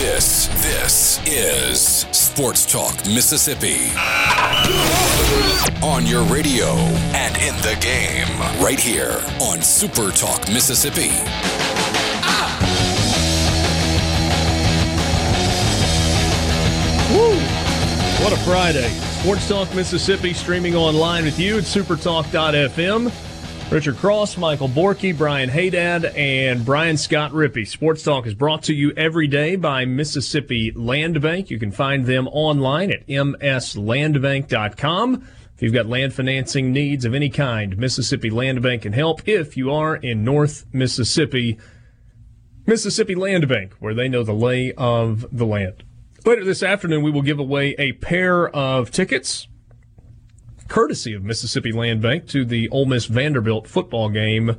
This, this is Sports Talk Mississippi. On your radio and in the game, right here on Super Talk Mississippi. Woo! What a Friday. Sports Talk Mississippi streaming online with you at supertalk.fm. Richard Cross, Michael Borky, Brian Haydad, and Brian Scott Rippey. Sports Talk is brought to you every day by Mississippi Land Bank. You can find them online at mslandbank.com. If you've got land financing needs of any kind, Mississippi Land Bank can help if you are in North Mississippi. Mississippi Land Bank, where they know the lay of the land. Later this afternoon, we will give away a pair of tickets, courtesy of Mississippi Land Bank, to the Ole Miss Vanderbilt football game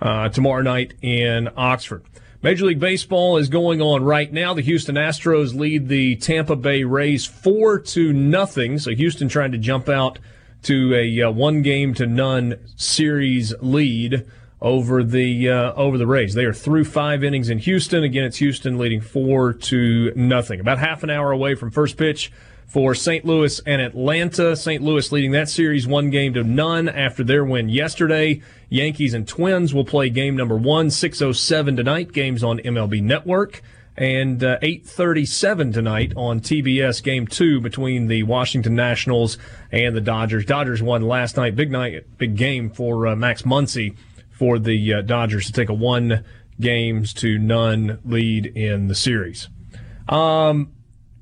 uh, tomorrow night in Oxford. Major League Baseball is going on right now. The Houston Astros lead the Tampa Bay Rays four to nothing. So Houston trying to jump out to a uh, one game to none series lead over the uh, over the Rays. They are through five innings in Houston. Again, it's Houston leading four to nothing. About half an hour away from first pitch for St. Louis and Atlanta. St. Louis leading that series one game to none after their win yesterday. Yankees and Twins will play game number one, 6.07 tonight. Games on MLB Network. And uh, 8:37 tonight on TBS, Game Two between the Washington Nationals and the Dodgers. Dodgers won last night, big night, big game for uh, Max Muncy for the uh, Dodgers to take a one games to none lead in the series. Um,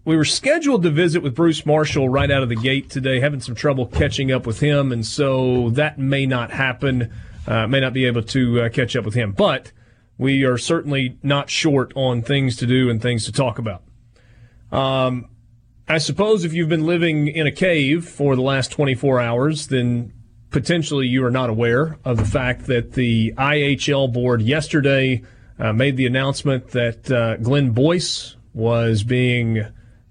we were scheduled to visit with Bruce Marshall right out of the gate today, having some trouble catching up with him, and so that may not happen. Uh, may not be able to uh, catch up with him, but we are certainly not short on things to do and things to talk about. Um, I suppose if you've been living in a cave for the last 24 hours, then potentially you are not aware of the fact that the IHL board yesterday uh, made the announcement that uh, Glenn Boyce was being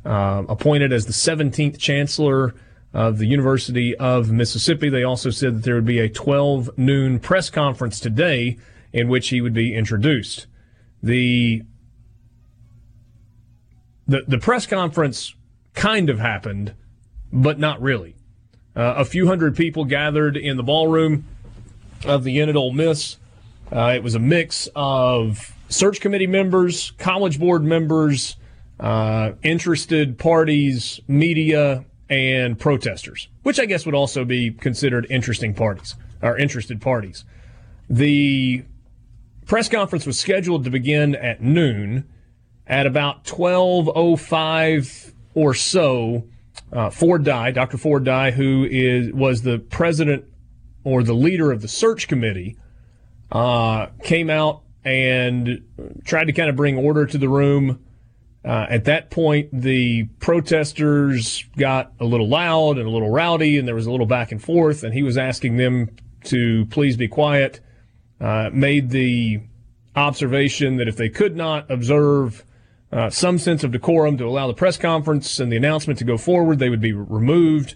uh, appointed as the 17th chancellor of the University of Mississippi. They also said that there would be a 12 noon press conference today in which he would be introduced. The the, the press conference kind of happened, but not really. Uh, a few hundred people gathered in the ballroom of the Inn at Ole Miss. Uh, it was a mix of search committee members, college board members, uh, interested parties, media, and protesters, which I guess would also be considered interesting parties or interested parties. The press conference was scheduled to begin at noon. At about 12:05 or so, uh, Ford Dye, Dr. Ford Dye, who is was the president or the leader of the search committee, uh, came out and tried to kind of bring order to the room. Uh, at that point, the protesters got a little loud and a little rowdy, and there was a little back and forth. And he was asking them to please be quiet. Uh, made the observation that if they could not observe uh, some sense of decorum to allow the press conference and the announcement to go forward, they would be removed.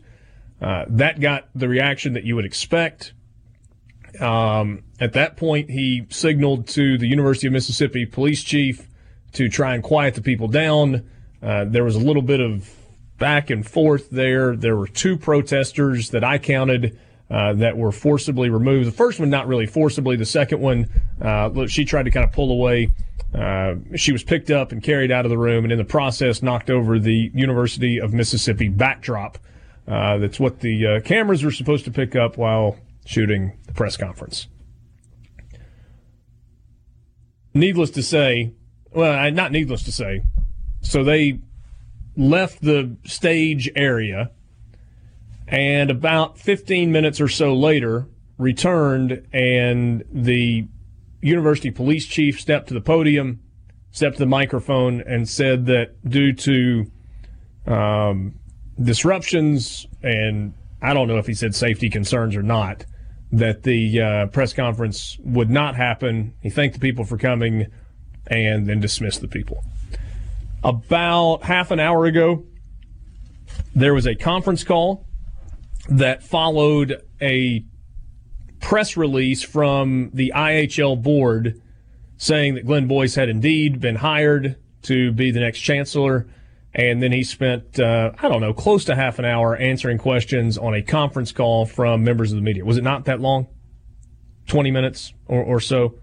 Uh, that got the reaction that you would expect. Um, at that point, he signaled to the University of Mississippi police chief to try and quiet the people down. Uh, there was a little bit of back and forth there. There were two protesters that I counted uh, that were forcibly removed. The first one, not really forcibly. The second one, uh, she tried to kind of pull away. Uh, she was picked up and carried out of the room, and in the process, knocked over the University of Mississippi backdrop. Uh, that's what the uh, cameras were supposed to pick up while shooting the press conference. Needless to say, well, not needless to say, so they left the stage area and about 15 minutes or so later returned and the university police chief stepped to the podium stepped to the microphone and said that due to um, disruptions, and I don't know if he said safety concerns or not, that the uh, press conference would not happen. He thanked the people for coming and then dismissed the people. About half an hour ago, there was a conference call that followed a press release from the IHL board saying that Glenn Boyce had indeed been hired to be the next chancellor. And then he spent, uh, I don't know, close to half an hour answering questions on a conference call from members of the media. Was it not that long? 20 minutes or, or so?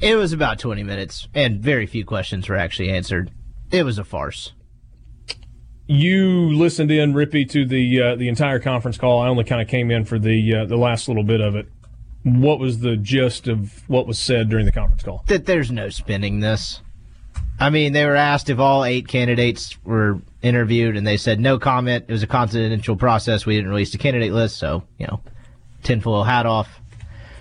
It was about 20 minutes, and very few questions were actually answered. It was a farce. You listened in, Rippey, to the uh, the entire conference call. I only kind of came in for the uh, the last little bit of it. What was the gist of what was said during the conference call? That there's no spinning this. I mean, they were asked if all eight candidates were interviewed, and they said no comment. It was a confidential process. We didn't release the candidate list, so you know, tinfoil hat off.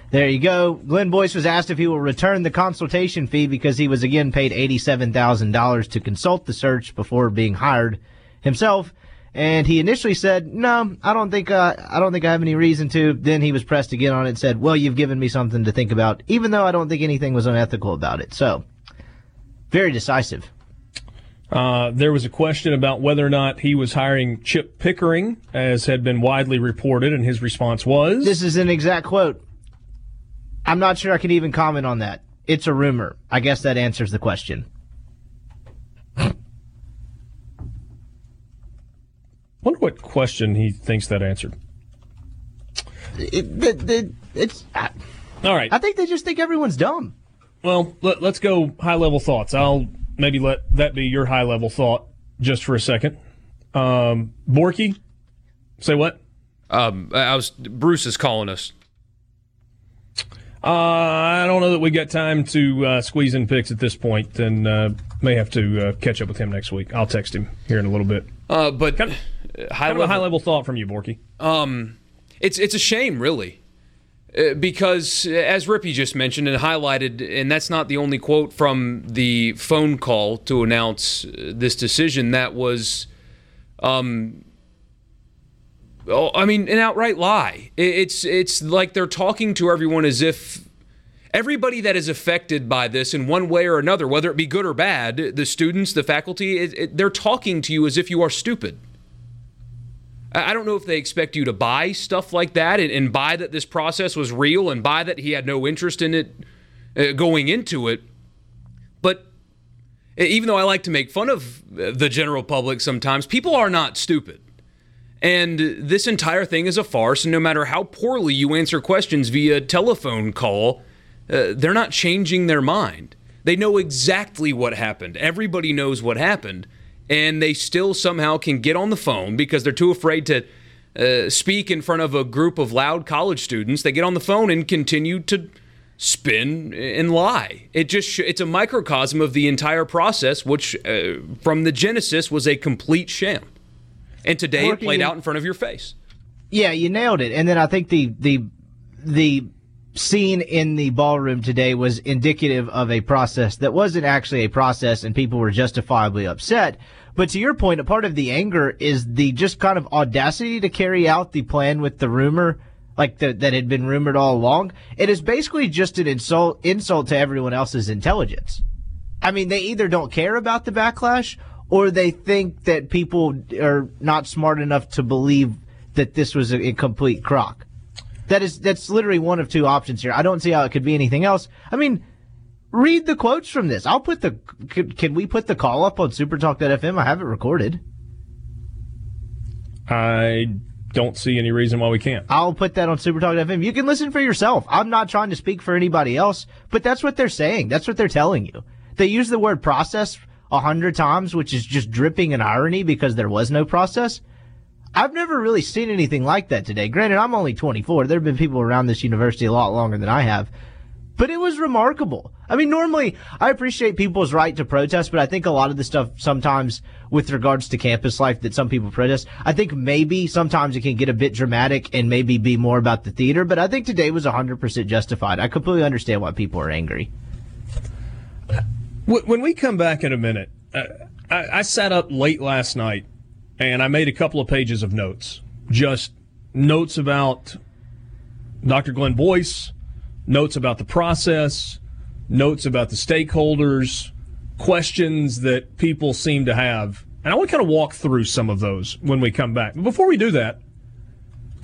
There you go. Glenn Boyce was asked if he will return the consultation fee because he was again paid $87,000 to consult the search before being hired himself. And he initially said, "No, I don't think uh, I don't think I have any reason to." Then he was pressed again on it and said, "Well, you've given me something to think about, even though I don't think anything was unethical about it." So, very decisive. Uh, there was a question about whether or not he was hiring Chip Pickering, as had been widely reported, and his response was, "This is an exact quote." I'm not sure I can even comment on that. It's a rumor. I guess that answers the question. Wonder what question he thinks that answered. It, it, it, it's. I, All right. I think they just think everyone's dumb. Well, let, us go high level thoughts. I'll maybe let that be your high level thought just for a second. Um, Borky, say what? Um, I was Bruce is calling us. Uh, I don't know that we got time to uh, squeeze in picks at this point, and uh, may have to uh, catch up with him next week. I'll text him here in a little bit. Uh, but kind of, high, level, high level thought from you, Borky. Um, it's it's a shame, really, uh, because as Rippey just mentioned and highlighted, and that's not the only quote from the phone call to announce this decision. That was, um, oh, I mean, an outright lie. It's it's like they're talking to everyone as if everybody that is affected by this in one way or another, whether it be good or bad, the students, the faculty, it, it, they're talking to you as if you are stupid. I don't know if they expect you to buy stuff like that and, and buy that this process was real and buy that he had no interest in it uh, going into it. But even though I like to make fun of the general public sometimes, people are not stupid. And this entire thing is a farce. And no matter how poorly you answer questions via telephone call, uh, they're not changing their mind. They know exactly what happened. Everybody knows what happened. And they still somehow can get on the phone because they're too afraid to uh, speak in front of a group of loud college students. They get on the phone and continue to spin and lie. It just sh- it's a microcosm of the entire process, which uh, from the genesis was a complete sham. And today it played out in front of your face. Yeah, you nailed it. And then I think the the the scene in the ballroom today was indicative of a process that wasn't actually a process and people were justifiably upset. But to your point, a part of the anger is the just kind of audacity to carry out the plan with the rumor, like the, that had been rumored all along. It is basically just an insult, insult to everyone else's intelligence. I mean, they either don't care about the backlash or they think that people are not smart enough to believe that this was a, a complete crock. That is that's literally one of two options here. I don't see how it could be anything else. I mean, read the quotes from this. I'll put the can, can we put the call up on supertalk.fm? I have it recorded. I don't see any reason why we can't. I'll put that on supertalk.fm. You can listen for yourself. I'm not trying to speak for anybody else, but that's what they're saying. That's what they're telling you. They use the word process a hundred times, which is just dripping in irony because there was no process. I've never really seen anything like that today. Granted, I'm only 24. There have been people around this university a lot longer than I have. But it was remarkable. I mean, normally I appreciate people's right to protest, but I think a lot of the stuff sometimes with regards to campus life that some people protest, I think maybe sometimes it can get a bit dramatic and maybe be more about the theater, but I think today was 100% justified. I completely understand why people are angry. When we come back in a minute, uh, I, I sat up late last night and I made a couple of pages of notes, just notes about Dr. Glenn Boyce, notes about the process, notes about the stakeholders, questions that people seem to have. And I want to kind of walk through some of those when we come back. But before we do that,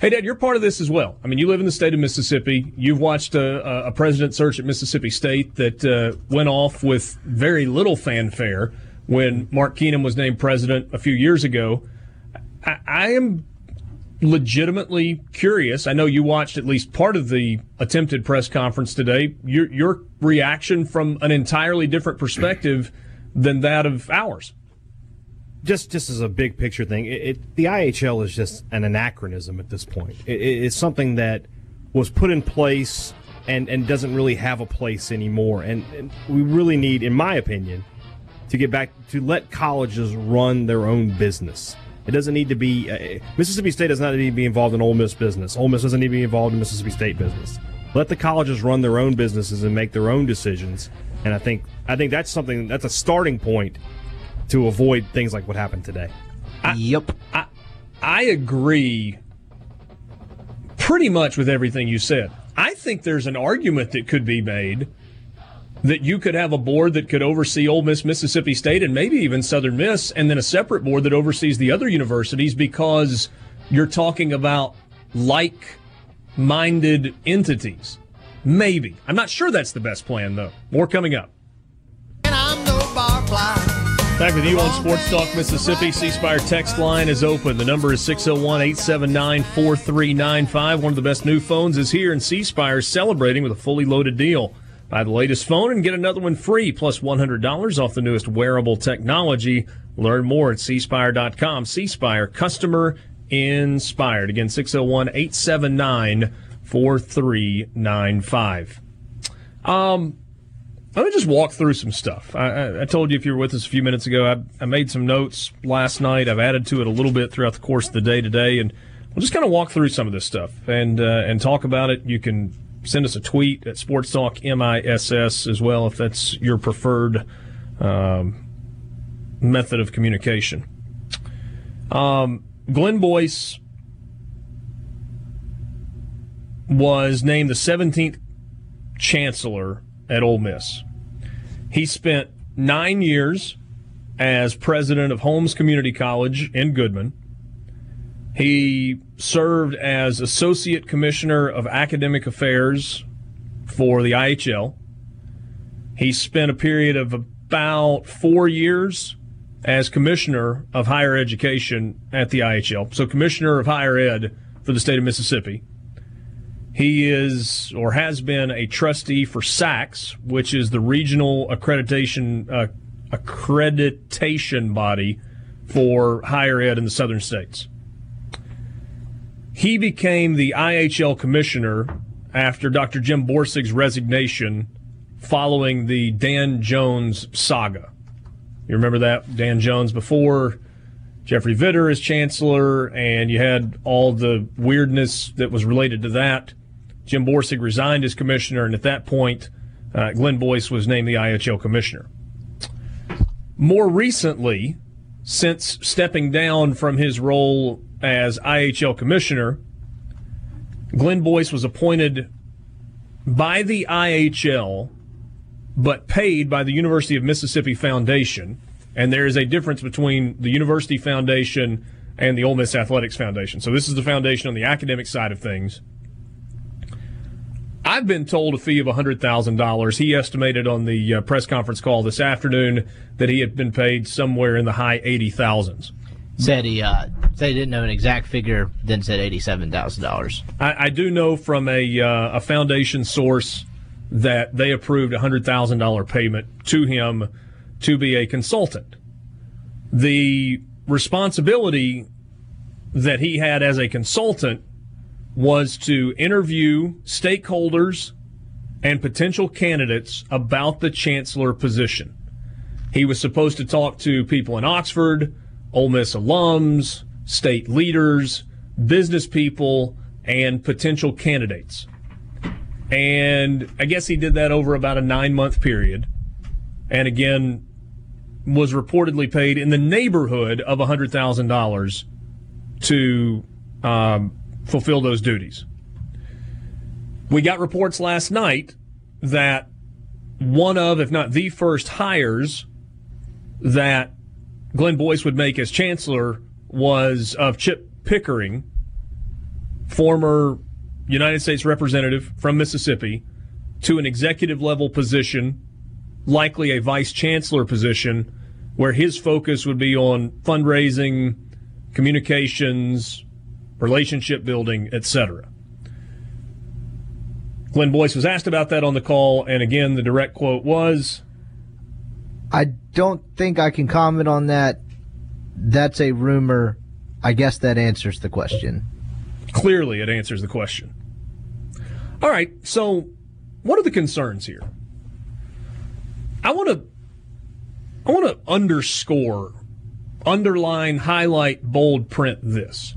hey, Dad, you're part of this as well. I mean, you live in the state of Mississippi. You've watched a, a president search at Mississippi State that uh, went off with very little fanfare when Mark Keenum was named president a few years ago. I, I am legitimately curious. I know you watched at least part of the attempted press conference today. Your, your reaction from an entirely different perspective than that of ours. Just, just as a big picture thing, it, it, the IHL is just an anachronism at this point. It, it's something that was put in place and, and doesn't really have a place anymore. And, and we really need, in my opinion, to get back to let colleges run their own business. It doesn't need to be uh, Mississippi State does not need to be involved in Ole Miss business. Ole Miss doesn't need to be involved in Mississippi State business. Let the colleges run their own businesses and make their own decisions. And I think I think that's something that's a starting point to avoid things like what happened today. I, yep. I I agree pretty much with everything you said. I think there's an argument that could be made that you could have a board that could oversee Ole Miss, Mississippi State, and maybe even Southern Miss, and then a separate board that oversees the other universities because you're talking about like minded entities. Maybe. I'm not sure that's the best plan, though. More coming up. Back with you on Sports Talk Mississippi. C Spire text line is open. The number is 601 879 4395. One of the best new phones is here, and C Spire is celebrating with a fully loaded deal. Buy the latest phone and get another one free, plus $100 off the newest wearable technology. Learn more at cspire.com. Cspire, customer inspired. Again, 601 879 4395. Um, let me just walk through some stuff. I, I, I, told you if you were with us a few minutes ago, I, I, made some notes last night. I've added to it a little bit throughout the course of the day today, and we'll just kind of walk through some of this stuff and uh, and talk about it. You can send us a tweet at Sports Talk MISS as well if that's your preferred um, method of communication. Um, Glenn Boyce was named the 17th chancellor at Ole Miss. He spent nine years as president of Holmes Community College in Goodman. He served as Associate Commissioner of Academic Affairs for the IHL. He spent a period of about four years as Commissioner of Higher Education at the IHL. So, Commissioner of Higher Ed for the state of Mississippi. He is or has been a trustee for SACS, which is the regional accreditation uh, accreditation body for higher ed in the southern states. He became the IHL commissioner after Dr. Jim Borsig's resignation following the Dan Jones saga. You remember that? Dan Jones before Jeffrey Vitter as chancellor, and you had all the weirdness that was related to that. Jim Borsig resigned as commissioner, and at that point, uh, Glenn Boyce was named the IHL commissioner. More recently, since stepping down from his role as IHL commissioner. Glenn Boyce was appointed by the IHL, but paid by the University of Mississippi Foundation. And there is a difference between the University Foundation and the Ole Miss Athletics Foundation. So this is the foundation on the academic side of things. I've been told a fee of $100,000. He estimated on the uh, press conference call this afternoon that he had been paid somewhere in the high 80,000s. Said he uh, said he didn't know an exact figure, then said eighty-seven thousand dollars. I, I, do know from a uh, a foundation source that they approved a hundred thousand dollar payment to him to be a consultant. The responsibility that he had as a consultant was to interview stakeholders and potential candidates about the chancellor position. He was supposed to talk to people in Oxford Ole Miss alums, state leaders, business people, and potential candidates. And I guess he did that over about a nine month period. And again, was reportedly paid in the neighborhood of $100,000 to um, fulfill those duties. We got reports last night that one of, if not the first hires that Glenn Boyce would make as chancellor was of Chip Pickering, former United States representative from Mississippi, to an executive level position, likely a vice chancellor position, where his focus would be on fundraising, communications, relationship building, etc. Glenn Boyce was asked about that on the call, and again, the direct quote was I don't think I can comment on that. That's a rumor. I guess that answers the question. Clearly, it answers the question. All right, so what are the concerns here? I want to I want to underscore, underline, highlight, bold print this.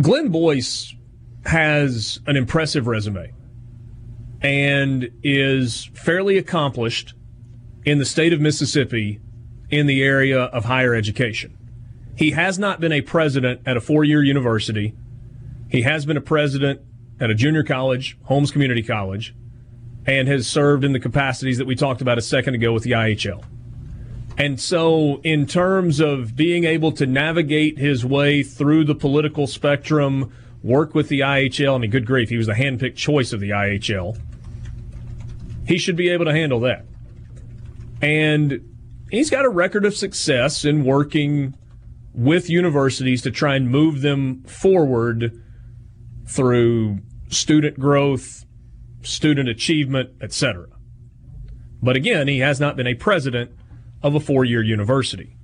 Glenn Boyce has an impressive resume and is fairly accomplished in the state of Mississippi in the area of higher education. He has not been a president at a four year university. He has been a president at a junior college, Holmes Community College, and has served in the capacities that we talked about a second ago with the IHL. And so, in terms of being able to navigate his way through the political spectrum, work with the IHL, I mean, good grief, he was the handpicked choice of the IHL. He should be able to handle that. And he's got a record of success in working with universities to try and move them forward through student growth, student achievement, etc. But again, he has not been a president of a four year university.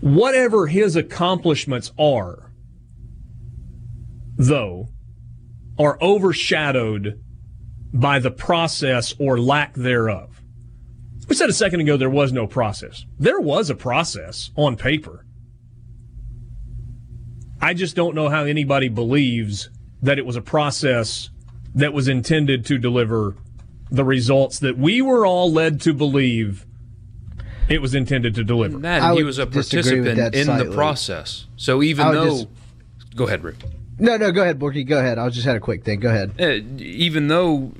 Whatever his accomplishments are, though, are overshadowed by the process or lack thereof. We said a second ago there was no process. There was a process on paper. I just don't know how anybody believes that it was a process that was intended to deliver the results that we were all led to believe it was intended to deliver. That he was a participant in slightly. the process. So even though, just, go ahead, Rick. No, no, go ahead, Borky. Go ahead. I just had a quick thing. Go ahead. Uh, even though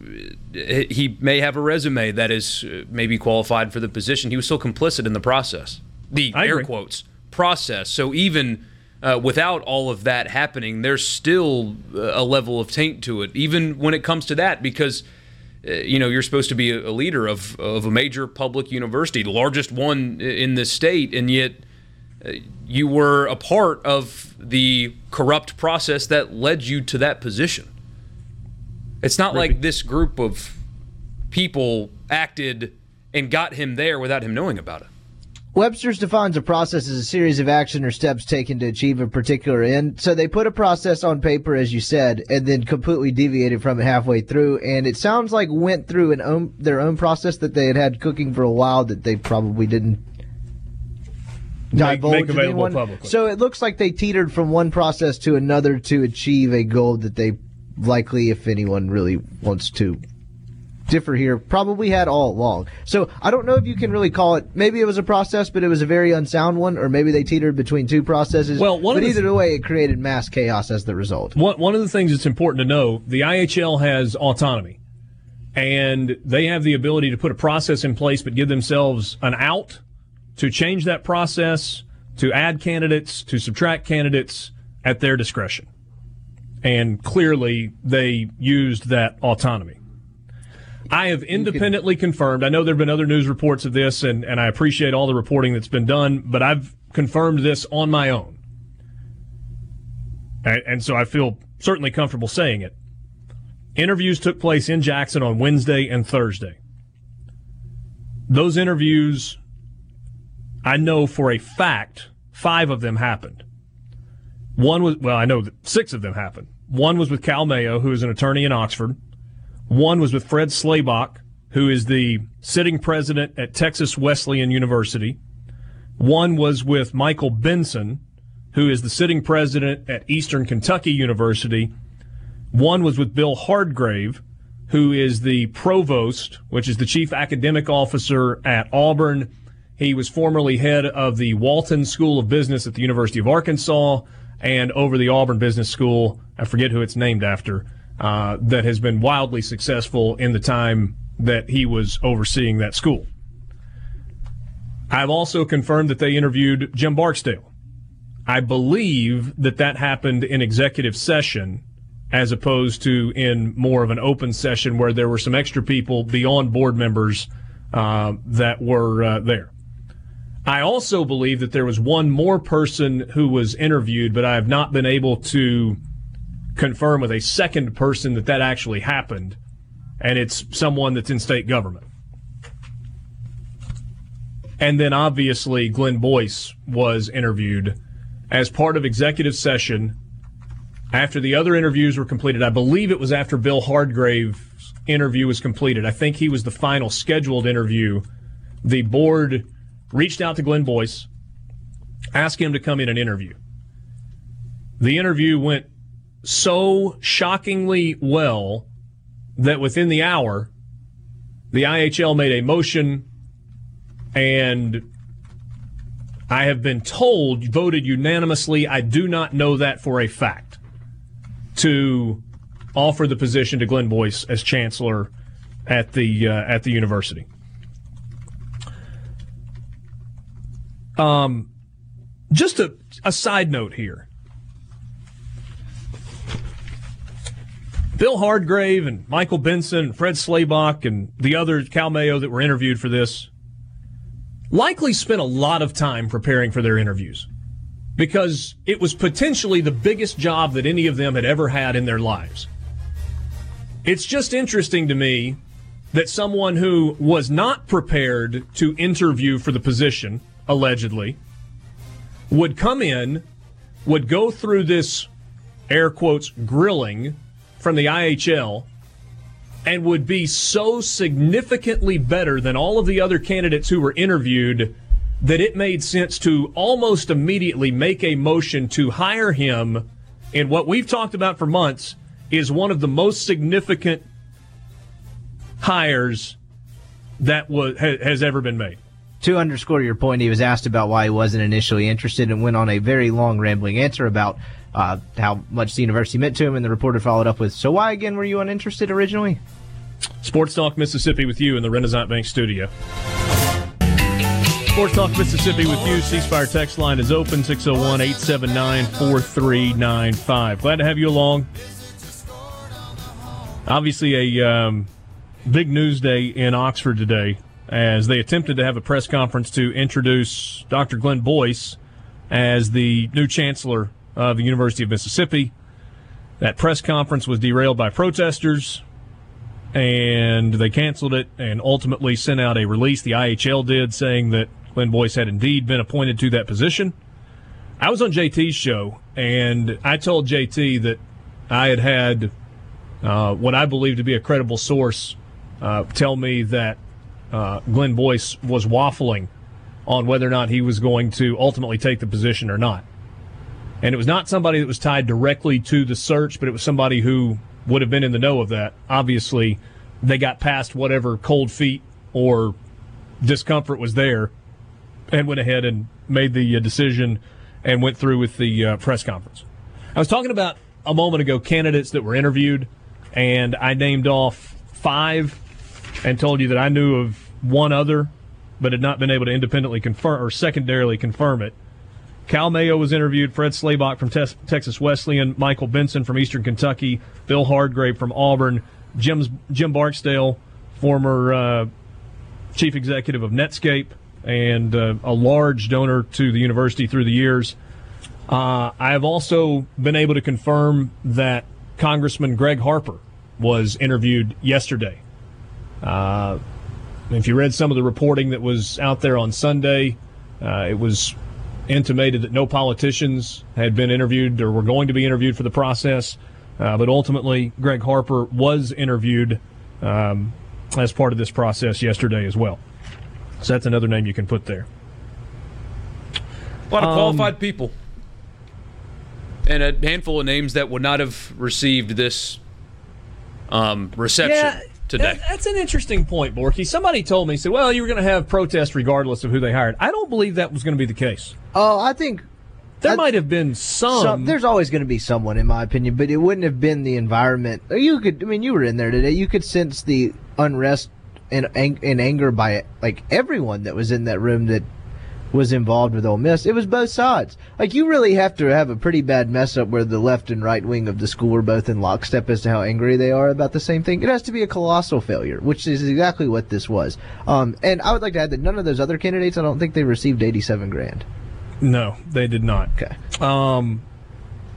uh, he may have a resume that is uh, maybe qualified for the position, he was still complicit in the process. The I air agree. quotes process. So even uh, without all of that happening, there's still a level of taint to it, even when it comes to that, because you know you're supposed to be a leader of of a major public university, the largest one in the state, and yet uh, you were a part of the corrupt process that led you to that position. It's not like this group of people acted and got him there without him knowing about it. Webster's defines a process as a series of action or steps taken to achieve a particular end. So they put a process on paper, as you said, and then completely deviated from it halfway through. And it sounds like went through an own, their own process that they had had cooking for a while that they probably didn't divulge make, make anyone. Publicly. So it looks like they teetered from one process to another to achieve a goal that they likely, if anyone really wants to differ here, probably had all along. So I don't know if you can really call it. Maybe it was a process, but it was a very unsound one, or maybe they teetered between two processes. Well, one but either th- way, it created mass chaos as the result. One, one of the things that's important to know: the IHL has autonomy, and they have the ability to put a process in place, but give themselves an out to change that process, to add candidates, to subtract candidates at their discretion. And clearly, they used that autonomy. I have independently confirmed. I know there have been other news reports of this, and, and I appreciate all the reporting that's been done, but I've confirmed this on my own. And, and so I feel certainly comfortable saying it. Interviews took place in Jackson on Wednesday and Thursday. Those interviews, I know for a fact, five of them happened. One was, well, I know that six of them happened. One was with Cal Mayo, who is an attorney in Oxford. One was with Fred Slabach, who is the sitting president at Texas Wesleyan University. One was with Michael Benson, who is the sitting president at Eastern Kentucky University. One was with Bill Hardgrave, who is the provost, which is the chief academic officer at Auburn. He was formerly head of the Walton School of Business at the University of Arkansas and over the Auburn Business School. I forget who it's named after. Uh, that has been wildly successful in the time that he was overseeing that school. I've also confirmed that they interviewed Jim Barksdale. I believe that that happened in executive session as opposed to in more of an open session where there were some extra people beyond board members uh, that were uh, there. I also believe that there was one more person who was interviewed, but I have not been able to confirm with a second person that that actually happened, and it's someone that's in state government. And then obviously, Glenn Boyce was interviewed as part of executive session after the other interviews were completed. I believe it was after Bill Hardgrave's interview was completed. I think he was the final scheduled interview. The board reached out to Glenn Boyce, asked him to come in and interview. The interview went so shockingly well that within the hour, the IHL made a motion and I have been told voted unanimously. I do not know that for a fact to offer the position to Glenn Boyce as chancellor at the uh, at the university. Um, just a, a side note here. Bill Hardgrave and Michael Benson and Fred Slabach and the other Cal Mayo that were interviewed for this likely spent a lot of time preparing for their interviews because it was potentially the biggest job that any of them had ever had in their lives. It's just interesting to me that someone who was not prepared to interview for the position allegedly, would come in, would go through this air quotes grilling from the IHL, and would be so significantly better than all of the other candidates who were interviewed that it made sense to almost immediately make a motion to hire him. In what we've talked about for months is one of the most significant hires that was has ever been made. To underscore your point, he was asked about why he wasn't initially interested and went on a very long, rambling answer about uh, how much the university meant to him. And the reporter followed up with, So, why again were you uninterested originally? Sports Talk Mississippi with you in the Renaissance Bank studio. Sports Talk Mississippi with you. C Spire text line is open 601 879 4395. Glad to have you along. Obviously, a um, big news day in Oxford today as they attempted to have a press conference to introduce Dr. Glenn Boyce as the new chancellor of the University of Mississippi. That press conference was derailed by protesters, and they canceled it and ultimately sent out a release. The IHL did saying that Glenn Boyce had indeed been appointed to that position. I was on JT's show, and I told JT that I had had uh, what I believe to be a credible source uh, tell me that uh, Glenn Boyce was waffling on whether or not he was going to ultimately take the position or not. And it was not somebody that was tied directly to the search, but it was somebody who would have been in the know of that. Obviously, they got past whatever cold feet or discomfort was there and went ahead and made the uh, decision and went through with the uh, press conference. I was talking about a moment ago candidates that were interviewed, and I named off five and told you that I knew of one other, but had not been able to independently confirm or secondarily confirm it. Cal Mayo was interviewed, Fred Slabach from Te- Texas Wesleyan, Michael Benson from Eastern Kentucky, Bill Hardgrave from Auburn, Jim's, Jim Barksdale, former uh, chief executive of Netscape and uh, a large donor to the university through the years. Uh, I have also been able to confirm that Congressman Greg Harper was interviewed yesterday. Uh, if you read some of the reporting that was out there on Sunday, uh, it was intimated that no politicians had been interviewed or were going to be interviewed for the process. Uh, but ultimately, Greg Harper was interviewed um, as part of this process yesterday as well. So that's another name you can put there. A lot of qualified um, people. And a handful of names that would not have received this um, reception Yeah, today. that- that's an interesting point, Borky. Somebody told me, said, well, you were going to have protests regardless of who they hired. I don't believe that was going to be the case. Oh, I think There I- might have been some. some, there's always going to be someone, in my opinion, but it wouldn't have been the environment. You could, I mean, you were in there today. You could sense the unrest and, ang- and anger by like everyone that was in that room that was involved with Ole Miss. It was both sides. Like you really have to have a pretty bad mess up where the left and right wing of the school are both in lockstep as to how angry they are about the same thing. It has to be a colossal failure, which is exactly what this was. Um, and I would like to add that none of those other candidates, I don't think they received 87 grand. no, they did not. Okay. Um,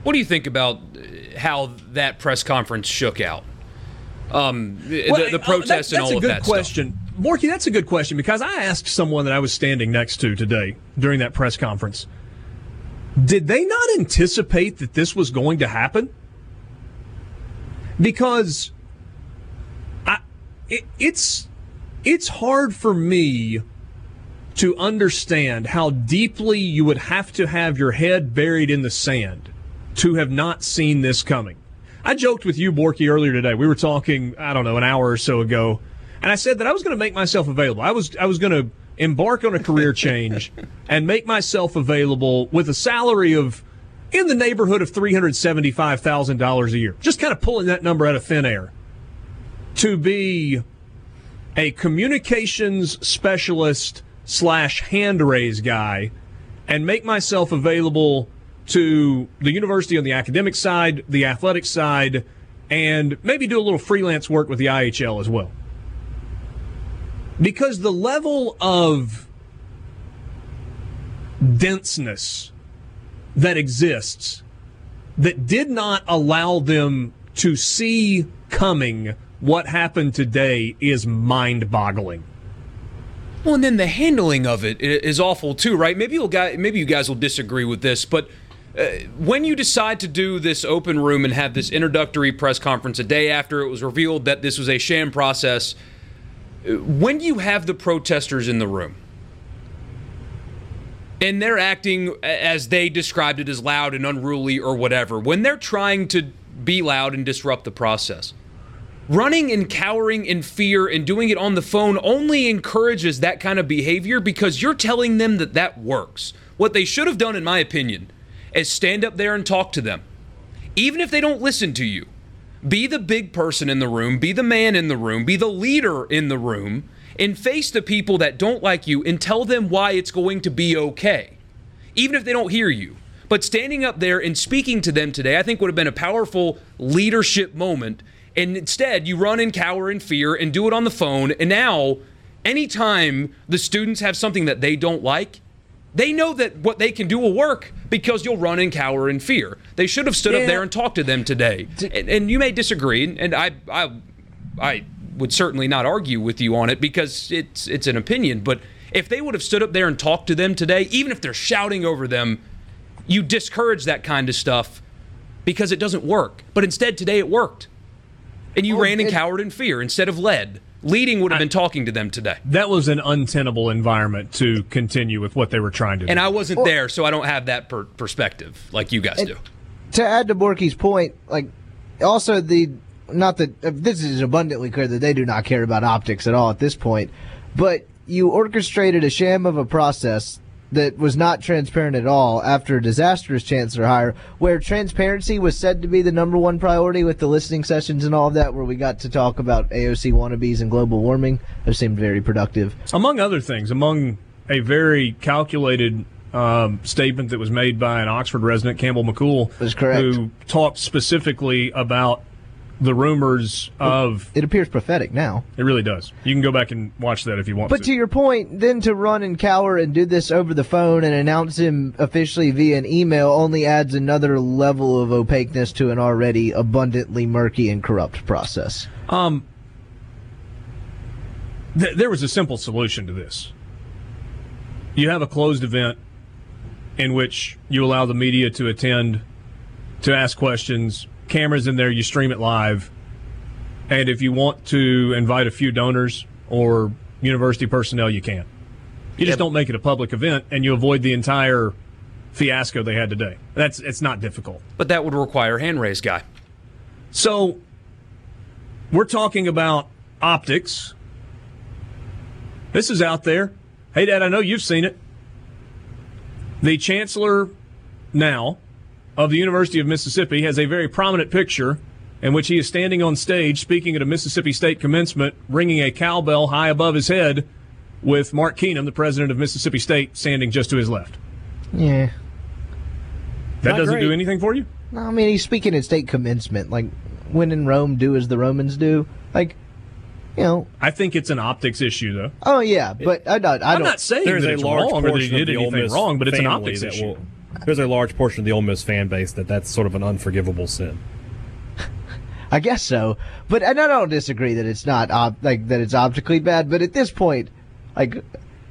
What do you think about uh, how that press conference shook out? Um, the, Well, the uh, protest that- and all of that. that's a good that question. Borky, that's a good question because I asked someone that I was standing next to today during that press conference. Did they not anticipate that this was going to happen? Because I, it, it's it's hard for me to understand how deeply you would have to have your head buried in the sand to have not seen this coming. I joked with you, Borky, earlier today. We were talking, I don't know, an hour or so ago, and I said that I was going to make myself available. I was I was going to embark on a career change and make myself available with a salary of in the neighborhood of three hundred seventy five thousand dollars a year. Just kind of pulling that number out of thin air to be a communications specialist slash hand raise guy and make myself available to the university on the academic side, the athletic side, and maybe do a little freelance work with the IHL as well. Because the level of denseness that exists that did not allow them to see coming what happened today is mind boggling. Well, and then the handling of it is awful too, right? Maybe you'll guys, maybe you guys will disagree with this, but uh, when you decide to do this open room and have this introductory press conference a day after it was revealed that this was a sham process, when you have the protesters in the room and they're acting as they described it as loud and unruly or whatever, when they're trying to be loud and disrupt the process, running and cowering in fear and doing it on the phone only encourages that kind of behavior because you're telling them that that works. What they should have done, in my opinion, is stand up there and talk to them. Even if they don't listen to you, be the big person in the room, be the man in the room, be the leader in the room, and face the people that don't like you and tell them why it's going to be okay even if they don't hear you. But standing up there and speaking to them today, I think would have been a powerful leadership moment. And instead, you run and cower in fear and do it on the phone. And now, anytime the students have something that they don't like, they know that what they can do will work because you'll run and cower in fear. They should have stood up there and talked to them today. And, and you may disagree, and I, I, I would certainly not argue with you on it because it's it's an opinion. But if they would have stood up there and talked to them today, even if they're shouting over them, you discourage that kind of stuff because it doesn't work. But instead, today it worked, and you Well, ran and it- cowered in fear instead of led. Leading would have been talking to them today. That was an untenable environment to continue with what they were trying to do. And I wasn't there, so I don't have that per- perspective like you guys do. to add to Borky's point, like also the not that uh, this is abundantly clear that they do not care about optics at all at this point, but you orchestrated a sham of a process that was not transparent at all after a disastrous chancellor hire, where transparency was said to be the number one priority with the listening sessions and all of that, where we got to talk about AOC wannabes and global warming. It seemed very productive. among other things, among a very calculated um, statement that was made by an Oxford resident, Campbell McCool, who talked specifically about the rumors of. It appears prophetic now. It really does. You can go back and watch that if you want But to to. your point, then to run and cower and do this over the phone and announce him officially via an email only adds another level of opaqueness to an already abundantly murky and corrupt process. Um, th- there was a simple solution to this. You have a closed event in which you allow the media to attend, to ask questions, cameras in there, you stream it live. And if you want to invite a few donors or university personnel, you can. You just don't make it a public event and you avoid the entire fiasco they had today. That's it's not difficult. But that would require hand raise guy. So we're talking about optics. This is out there. Hey, Dad, I know you've seen it. The chancellor now of the University of Mississippi has a very prominent picture in which he is standing on stage speaking at a Mississippi State commencement, ringing a cowbell high above his head, with Mark Keenum, the president of Mississippi State, standing just to his left. Yeah. That Not doesn't great. do anything for you? No, I mean, he's speaking at state commencement. Like, when in Rome, do as the Romans do. Like, you know, I think it's an optics issue, though. oh, yeah, but I, don't- I I'm don't. not saying There's that a it's large wrong or that portion he of did the Ole anything Miss wrong, but it's an family optics that issue. will- there's a large portion of the Ole Miss fan base that that's sort of an unforgivable sin. I guess so, but and I don't disagree that it's not op- like that it's optically bad. But at this point, like,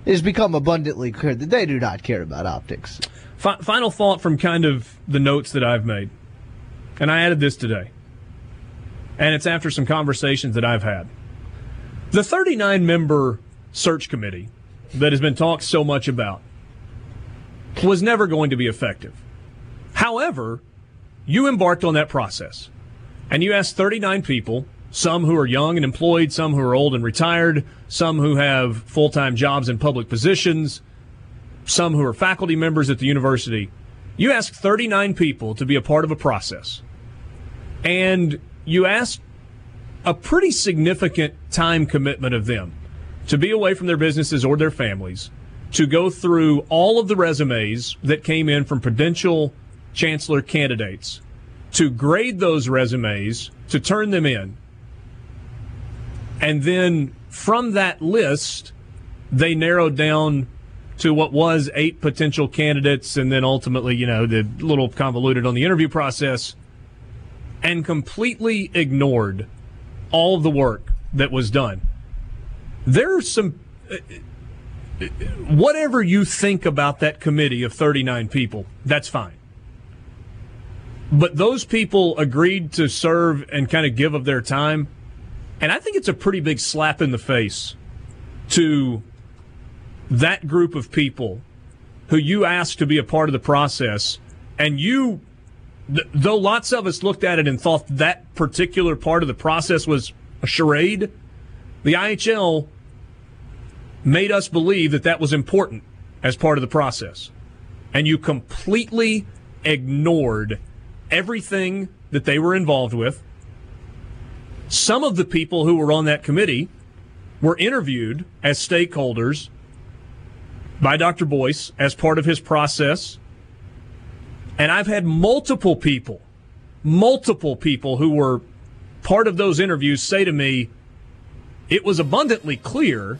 it's become abundantly clear that they do not care about optics. Fi- final thought from kind of the notes that I've made, and I added this today, and it's after some conversations that I've had. The 39 member search committee that has been talked so much about was never going to be effective. However, you embarked on that process and you asked 39 people, some who are young and employed, some who are old and retired, some who have full time jobs in public positions, some who are faculty members at the university. You asked 39 people to be a part of a process. And you asked a pretty significant time commitment of them to be away from their businesses or their families, to go through all of the resumes that came in from potential chancellor candidates, to grade those resumes, to turn them in. And then from that list, they narrowed down to what was eight potential candidates, and then ultimately, you know, the little convoluted on the interview process, and completely ignored all of the work that was done. There's some. Whatever you think about that committee of 39 people, that's fine. But those people agreed to serve and kind of give of their time. And I think it's a pretty big slap in the face to that group of people who you asked to be a part of the process, and you, th- though lots of us looked at it and thought that particular part of the process was a charade, the IHL made us believe that that was important as part of the process. And you completely ignored everything that they were involved with. Some of the people who were on that committee were interviewed as stakeholders by Dr. Boyce as part of his process. And I've had multiple people, multiple people who were part of those interviews say to me, it was abundantly clear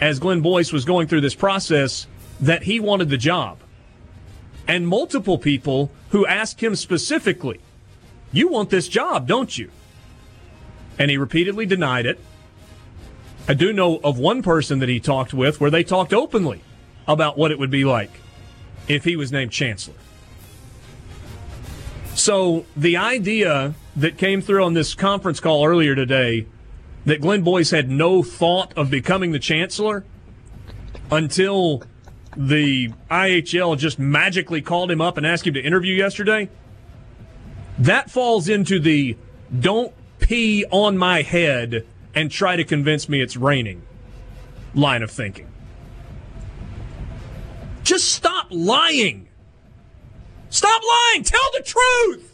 as Glenn Boyce was going through this process that he wanted the job. And multiple people who asked him specifically, You want this job, don't you? And he repeatedly denied it. I do know of one person that he talked with where they talked openly about what it would be like if he was named chancellor. So the idea that came through on this conference call earlier today that Glenn Boyce had no thought of becoming the chancellor until the IHL just magically called him up and asked him to interview yesterday, that falls into the don't pee on my head and try to convince me it's raining line of thinking. Just stop lying. Stop lying. Tell the truth.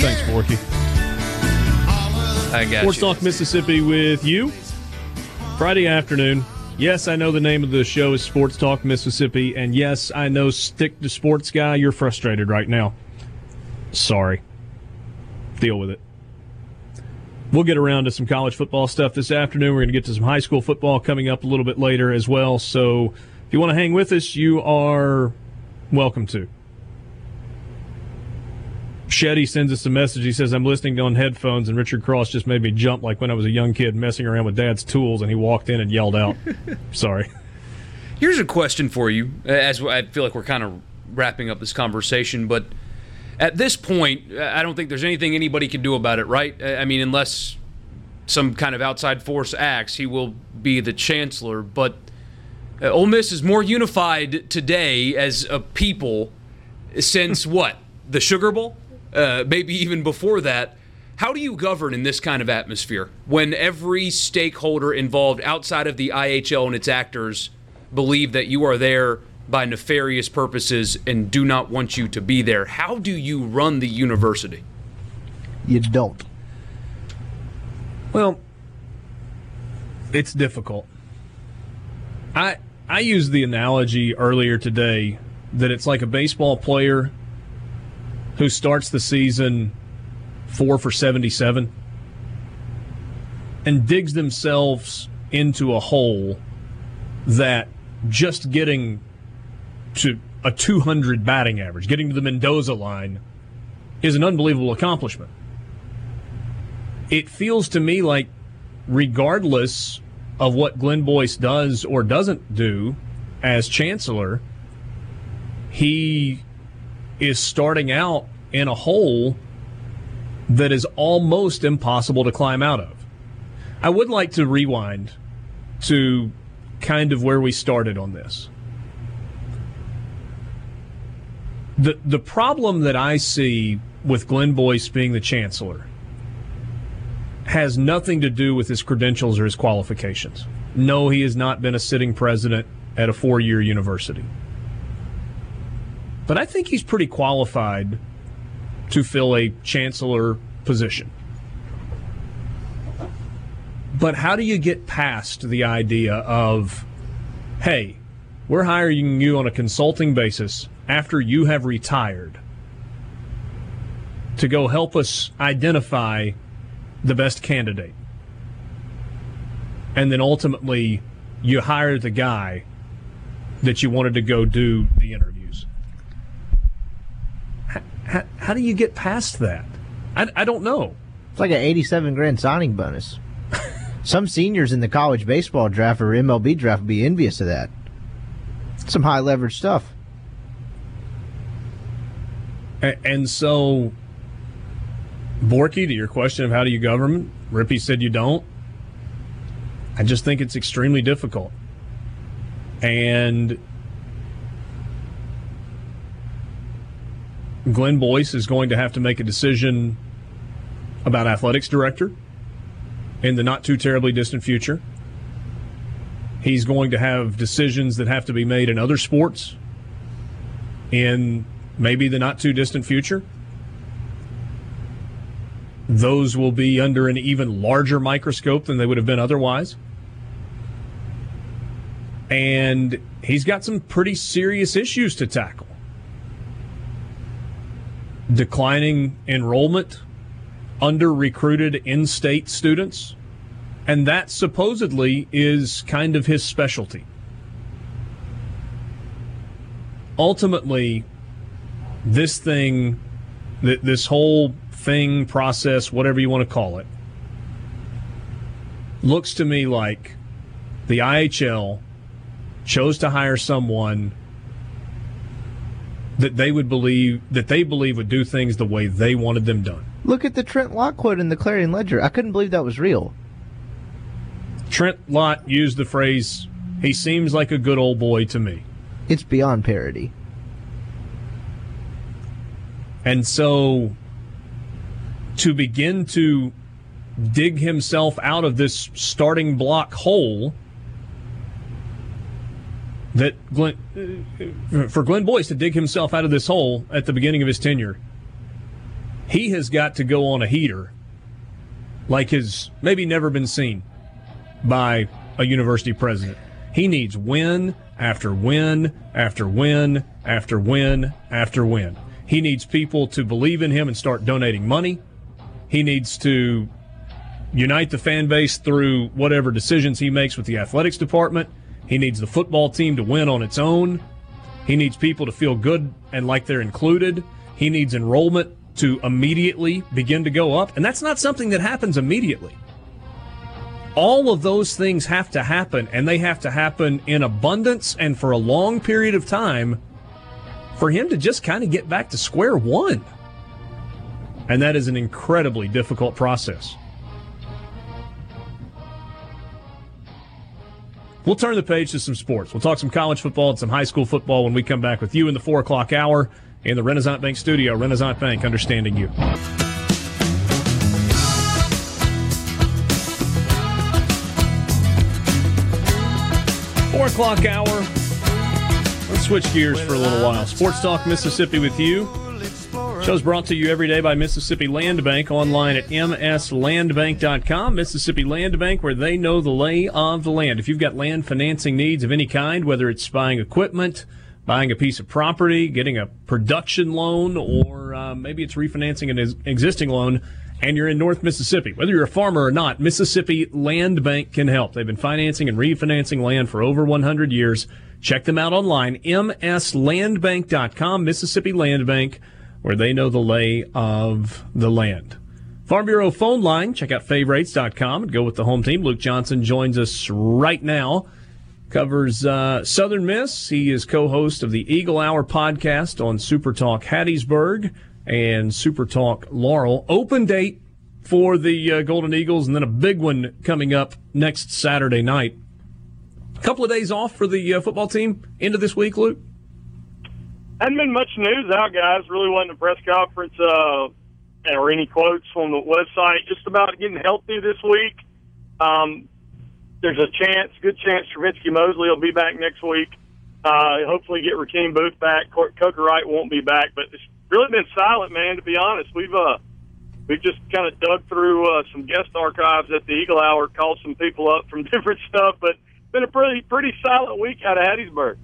Thanks, Borky. I got Sports you. Talk Mississippi with you. Friday afternoon. Yes, I know the name of the show is Sports Talk Mississippi, and yes, I know stick to sports guy, you're frustrated right now. Sorry. Deal with it. We'll get around to some college football stuff this afternoon. We're going to get to some high school football coming up a little bit later as well. So if you want to hang with us, you are welcome to. Shetty sends us a message. He says, I'm listening on headphones, and Richard Cross just made me jump like when I was a young kid messing around with dad's tools, and he walked in and yelled out. Sorry. Here's a question for you, as I feel like we're kind of wrapping up this conversation, but at this point, I don't think there's anything anybody can do about it, right? I mean, unless some kind of outside force acts, he will be the chancellor. But uh, Ole Miss is more unified today as a people since what? the Sugar Bowl, uh, maybe even before that. How do you govern in this kind of atmosphere when every stakeholder involved outside of the IHL and its actors believe that you are there by nefarious purposes and do not want you to be there? How do you run the university? You don't. Well, it's difficult. I I used the analogy earlier today that it's like a baseball player who starts the season four for 77 and digs themselves into a hole that just getting to a 200 batting average, getting to the Mendoza line, is an unbelievable accomplishment. It feels to me like, regardless of what Glenn Boyce does or doesn't do as chancellor, he is starting out in a hole that is almost impossible to climb out of. I would like to rewind to kind of where we started on this. The the problem that I see with Glenn Boyce being the chancellor has nothing to do with his credentials or his qualifications. No, he has not been a sitting president at a four-year university. But I think he's pretty qualified to fill a chancellor position. But how do you get past the idea of, hey, we're hiring you on a consulting basis after you have retired to go help us identify the best candidate? And then ultimately, you hire the guy that you wanted to go do the interviews. How, how, do you get past that? I, I don't know. It's like an 87 grand signing bonus. Some seniors in the college baseball draft or MLB draft would be envious of that. Some high leverage stuff. And, and so, Borky, to your question of how do you govern, Rippey said you don't. I just think it's extremely difficult. And Glenn Boyce is going to have to make a decision about athletics director in the not too terribly distant future. He's going to have decisions that have to be made in other sports in maybe the not too distant future. Those will be under an even larger microscope than they would have been otherwise. And he's got some pretty serious issues to tackle declining enrollment, under recruited in state students, and that supposedly is kind of his specialty. Ultimately, this thing, this whole thing, process, whatever you want to call it, looks to me like the IHL chose to hire someone that they would believe that they believe would do things the way they wanted them done. Look at the Trent Lott quote in the Clarion Ledger. I couldn't believe that was real. Trent Lott used the phrase, "He seems like a good old boy to me." It's beyond parody. And so to begin to dig himself out of this starting block hole that Glenn, for Glenn Boyce to dig himself out of this hole at the beginning of his tenure, he has got to go on a heater like has maybe never been seen by a university president. He needs win after win after win after win after win. He needs people to believe in him and start donating money. He needs to unite the fan base through whatever decisions he makes with the athletics department. He needs the football team to win on its own. He needs people to feel good and like they're included. He needs enrollment to immediately begin to go up. And that's not something that happens immediately. All of those things have to happen, and they have to happen in abundance and for a long period of time for him to just kind of get back to square one. And that is an incredibly difficult process. We'll turn the page to some sports. We'll talk some college football and some high school football when we come back with you in the four o'clock hour. in the Renaissance Bank studio. Renaissance Bank, understanding you. Four o'clock hour. Let's switch gears for a little while. Sports Talk Mississippi with you. Show's brought to you every day by Mississippi Land Bank online at mslandbank.com. Mississippi Land Bank, where they know the lay of the land. If you've got land financing needs of any kind, whether it's buying equipment, buying a piece of property, getting a production loan, or uh, maybe it's refinancing an existing loan, and you're in North Mississippi, whether you're a farmer or not, Mississippi Land Bank can help. They've been financing and refinancing land for over 100 years. Check them out online, mslandbank.com, Mississippi Land Bank where they know the lay of the land. Farm Bureau phone line, check out favorites.com and go with the home team. Luke Johnson joins us right now. Covers uh, Southern Miss. He is co host of the Eagle Hour podcast on Super Talk Hattiesburg and Super Talk Laurel. Open date for the uh, Golden Eagles, and then a big one coming up next Saturday night. A couple of days off for the uh, football team into this week, Luke? Hadn't been much news out, guys. Really wasn't a press conference uh, or any quotes from the website. Just about getting healthy this week. Um, there's a chance, good chance, Trivenskey Mosley will be back next week. Uh, hopefully, get Rakeem Booth back. Coker Wright won't be back, but it's really been silent, man. To be honest, we've uh, we've just kind of dug through uh, some guest archives at the Eagle Hour, called some people up from different stuff, but been a pretty pretty silent week out of Hattiesburg.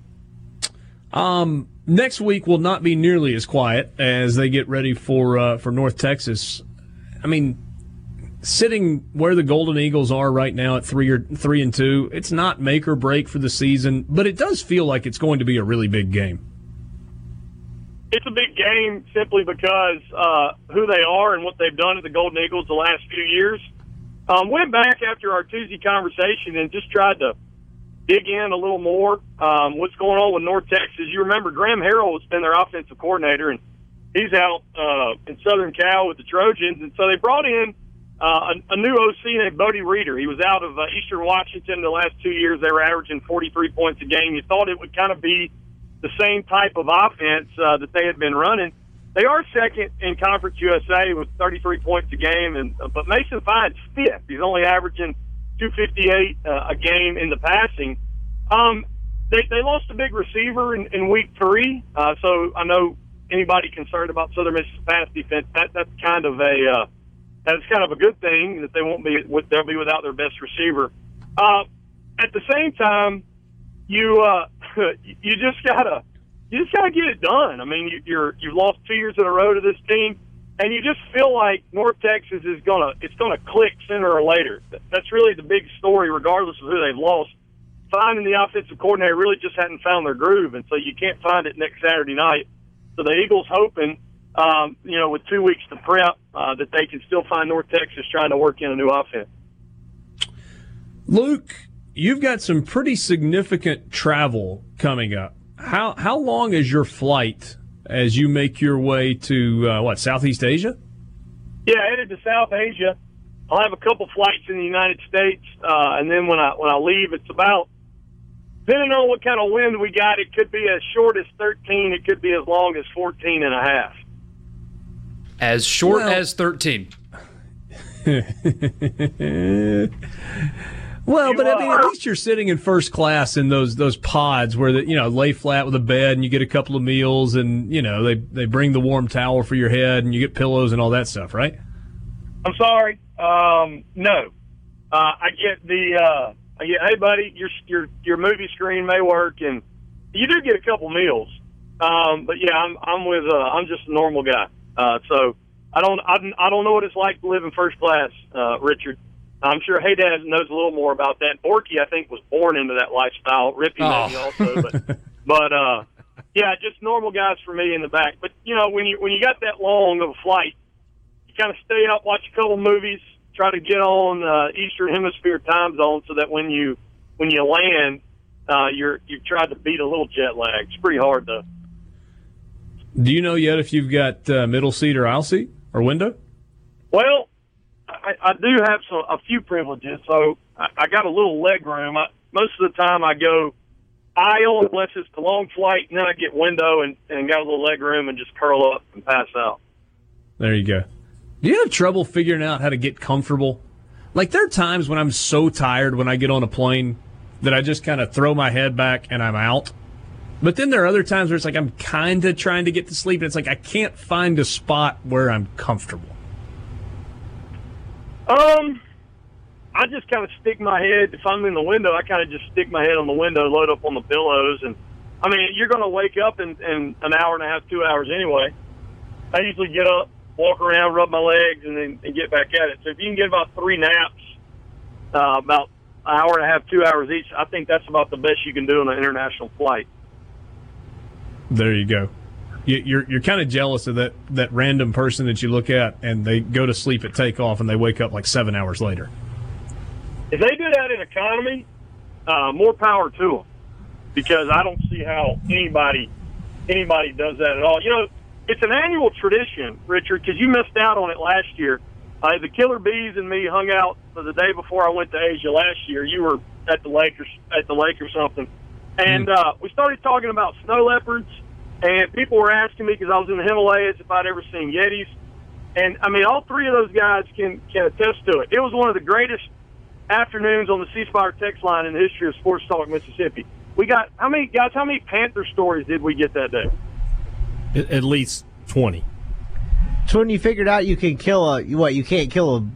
Um, next week will not be nearly as quiet as they get ready for uh, for North Texas. I mean, sitting where the Golden Eagles are right now at three or three and two, it's not make or break for the season, but it does feel like it's going to be a really big game. It's a big game simply because uh, who they are and what they've done at the Golden Eagles the last few years. Um, went back after our Tuesday conversation and just tried to dig in a little more. Um, what's going on with North Texas? You remember Graham Harrell has been their offensive coordinator, and he's out uh, in Southern Cal with the Trojans, and so they brought in uh, a, a new OC named Bodie Reeder. He was out of uh, Eastern Washington the last two years. They were averaging 43 points a game. You thought it would kind of be the same type of offense uh, that they had been running. They are second in Conference USA with 33 points a game, and uh, but Mason Fine's fifth. He's only averaging 258 uh, a game in the passing. Um, they they lost a big receiver in, in week three, uh, so I know anybody concerned about Southern Miss's pass defense. That that's kind of a uh, that's kind of a good thing that they won't be with they'll be without their best receiver. Uh, at the same time, you uh, you just gotta you just gotta get it done. I mean, you, you're you've lost two years in a row to this team and you just feel like North Texas is gonna it's gonna click sooner or later. That's really the big story, regardless of who they've lost. Finding the offensive coordinator really just hadn't found their groove, and so you can't find it next Saturday night. So the Eagles hoping, um, you know, with two weeks to prep, uh, that they can still find North Texas trying to work in a new offense. Luke, you've got some pretty significant travel coming up. How how long is your flight as you make your way to uh, what Southeast Asia? Yeah, headed to South Asia. I'll have a couple flights in the United States, uh, and then when I when I leave, it's about depending on what kind of wind we got. It could be as short as 13. It could be as long as 14 and a half. As short well, as 13. Well, but I mean, at least you're sitting in first class in those those pods where the, you know lay flat with a bed and you get a couple of meals and you know they they bring the warm towel for your head and you get pillows and all that stuff, right? I'm sorry, um, no. Uh, I get the uh, I get hey buddy, your your your movie screen may work and you do get a couple meals, um, but yeah, I'm I'm with uh, I'm just a normal guy, uh, so I don't I, I don't know what it's like to live in first class, uh, Richard. I'm sure Hey Dad knows a little more about that. Borky, I think, was born into that lifestyle. Rippey oh. maybe also, but but uh, yeah, just normal guys for me in the back. But you know, when you when you got that long of a flight, you kind of stay up, watch a couple movies, try to get on uh, Eastern Hemisphere time zone, so that when you when you land, uh, you're you've tried to beat a little jet lag. It's pretty hard though. Do you know yet if you've got uh, middle seat or aisle seat or window? Well, I, I do have some a few privileges, so I, I got a little leg room. I, most of the time, I go aisle unless it's a long flight, and then I get window and, and got a little leg room and just curl up and pass out. There you go. Do you have trouble figuring out how to get comfortable? Like there are times when I'm so tired when I get on a plane that I just kind of throw my head back and I'm out. But then there are other times where it's like I'm kind of trying to get to sleep and it's like I can't find a spot where I'm comfortable. Um, I just kind of stick my head. If I'm in the window, I kind of just stick my head on the window, load up on the pillows, and I mean, you're going to wake up in, in an hour and a half, two hours anyway. I usually get up, walk around, rub my legs, and then and get back at it. So if you can get about three naps, uh, about an hour and a half, two hours each, I think that's about the best you can do on an international flight. There you go. You- You're you're kind of jealous of that that random person that you look at and they go to sleep at takeoff and they wake up like seven hours later. If they do that in economy, uh, more power to them, because I don't see how anybody anybody does that at all. You know, it's an annual tradition, Richard, because you missed out on it last year. Uh, the Killer Bees and me hung out for the day before I went to Asia last year. You were at the lake or at the lake or something, and uh, we started talking about snow leopards. And people were asking me because I was in the Himalayas if I'd ever seen Yetis. And I mean, all three of those guys can can attest to it. It was one of the greatest afternoons on the ceasefire Spire text line in the history of Sports Talk Mississippi. We got how many guys? How many Panther stories did we get that day? At, at least twenty. So when you figured out you can kill a what you can't kill a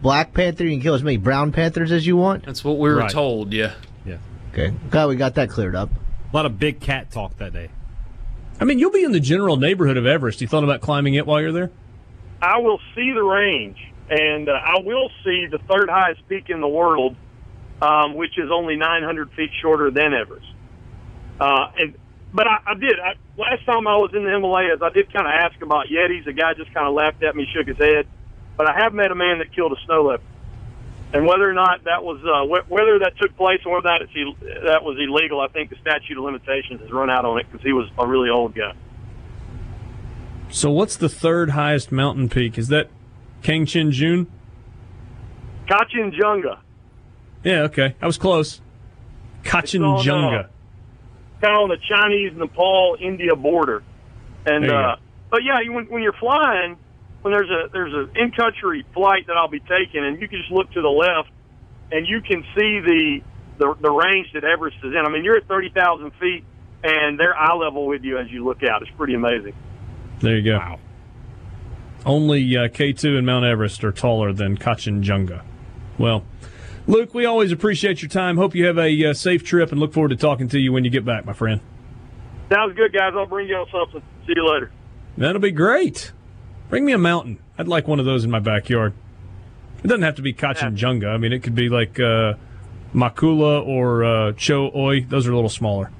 black panther, you can kill as many brown panthers as you want. That's what we were Right. told. Yeah. Yeah, Okay, glad we got that cleared up. a lot of big cat talk that day. I mean, you'll be in the general neighborhood of Everest. You thought about climbing it while you're there? I will see the range, and uh, I will see the third highest peak in the world, um, which is only 900 feet shorter than Everest. Uh, and but I, I did. I, last time I was in the Himalayas, I did kind of ask about Yetis. The guy just kind of laughed at me, shook his head. But I have met a man that killed a snow leopard, and whether or not that was uh, wh- whether that took place or whether not it's that was illegal, I think the statute of limitations has run out on it because he was a really old guy. So what's the third highest mountain peak? Is that Kangchin Jun? Kanchenjunga. Yeah, okay. I was close. Kachinjunga. kind of on the Chinese Nepal India border. And uh, but yeah, when, when you're flying, when there's a there's an in country flight that I'll be taking, and you can just look to the left, and you can see the the, the range that Everest is in. I mean, you're at thirty thousand feet, and they're eye level with you as you look out. It's pretty amazing. There you go. Only uh, K2 and Mount Everest are taller than Kachinjunga. Well, Luke, we always appreciate your time. Hope you have a uh, safe trip and look forward to talking to you when you get back, my friend. Sounds good, guys. I'll bring you on something. See you later. That'll be great. Bring me a mountain. I'd like one of those in my backyard. It doesn't have to be Kachinjunga. I mean, it could be like uh, Makula or uh, Cho Oyu. Those are a little smaller.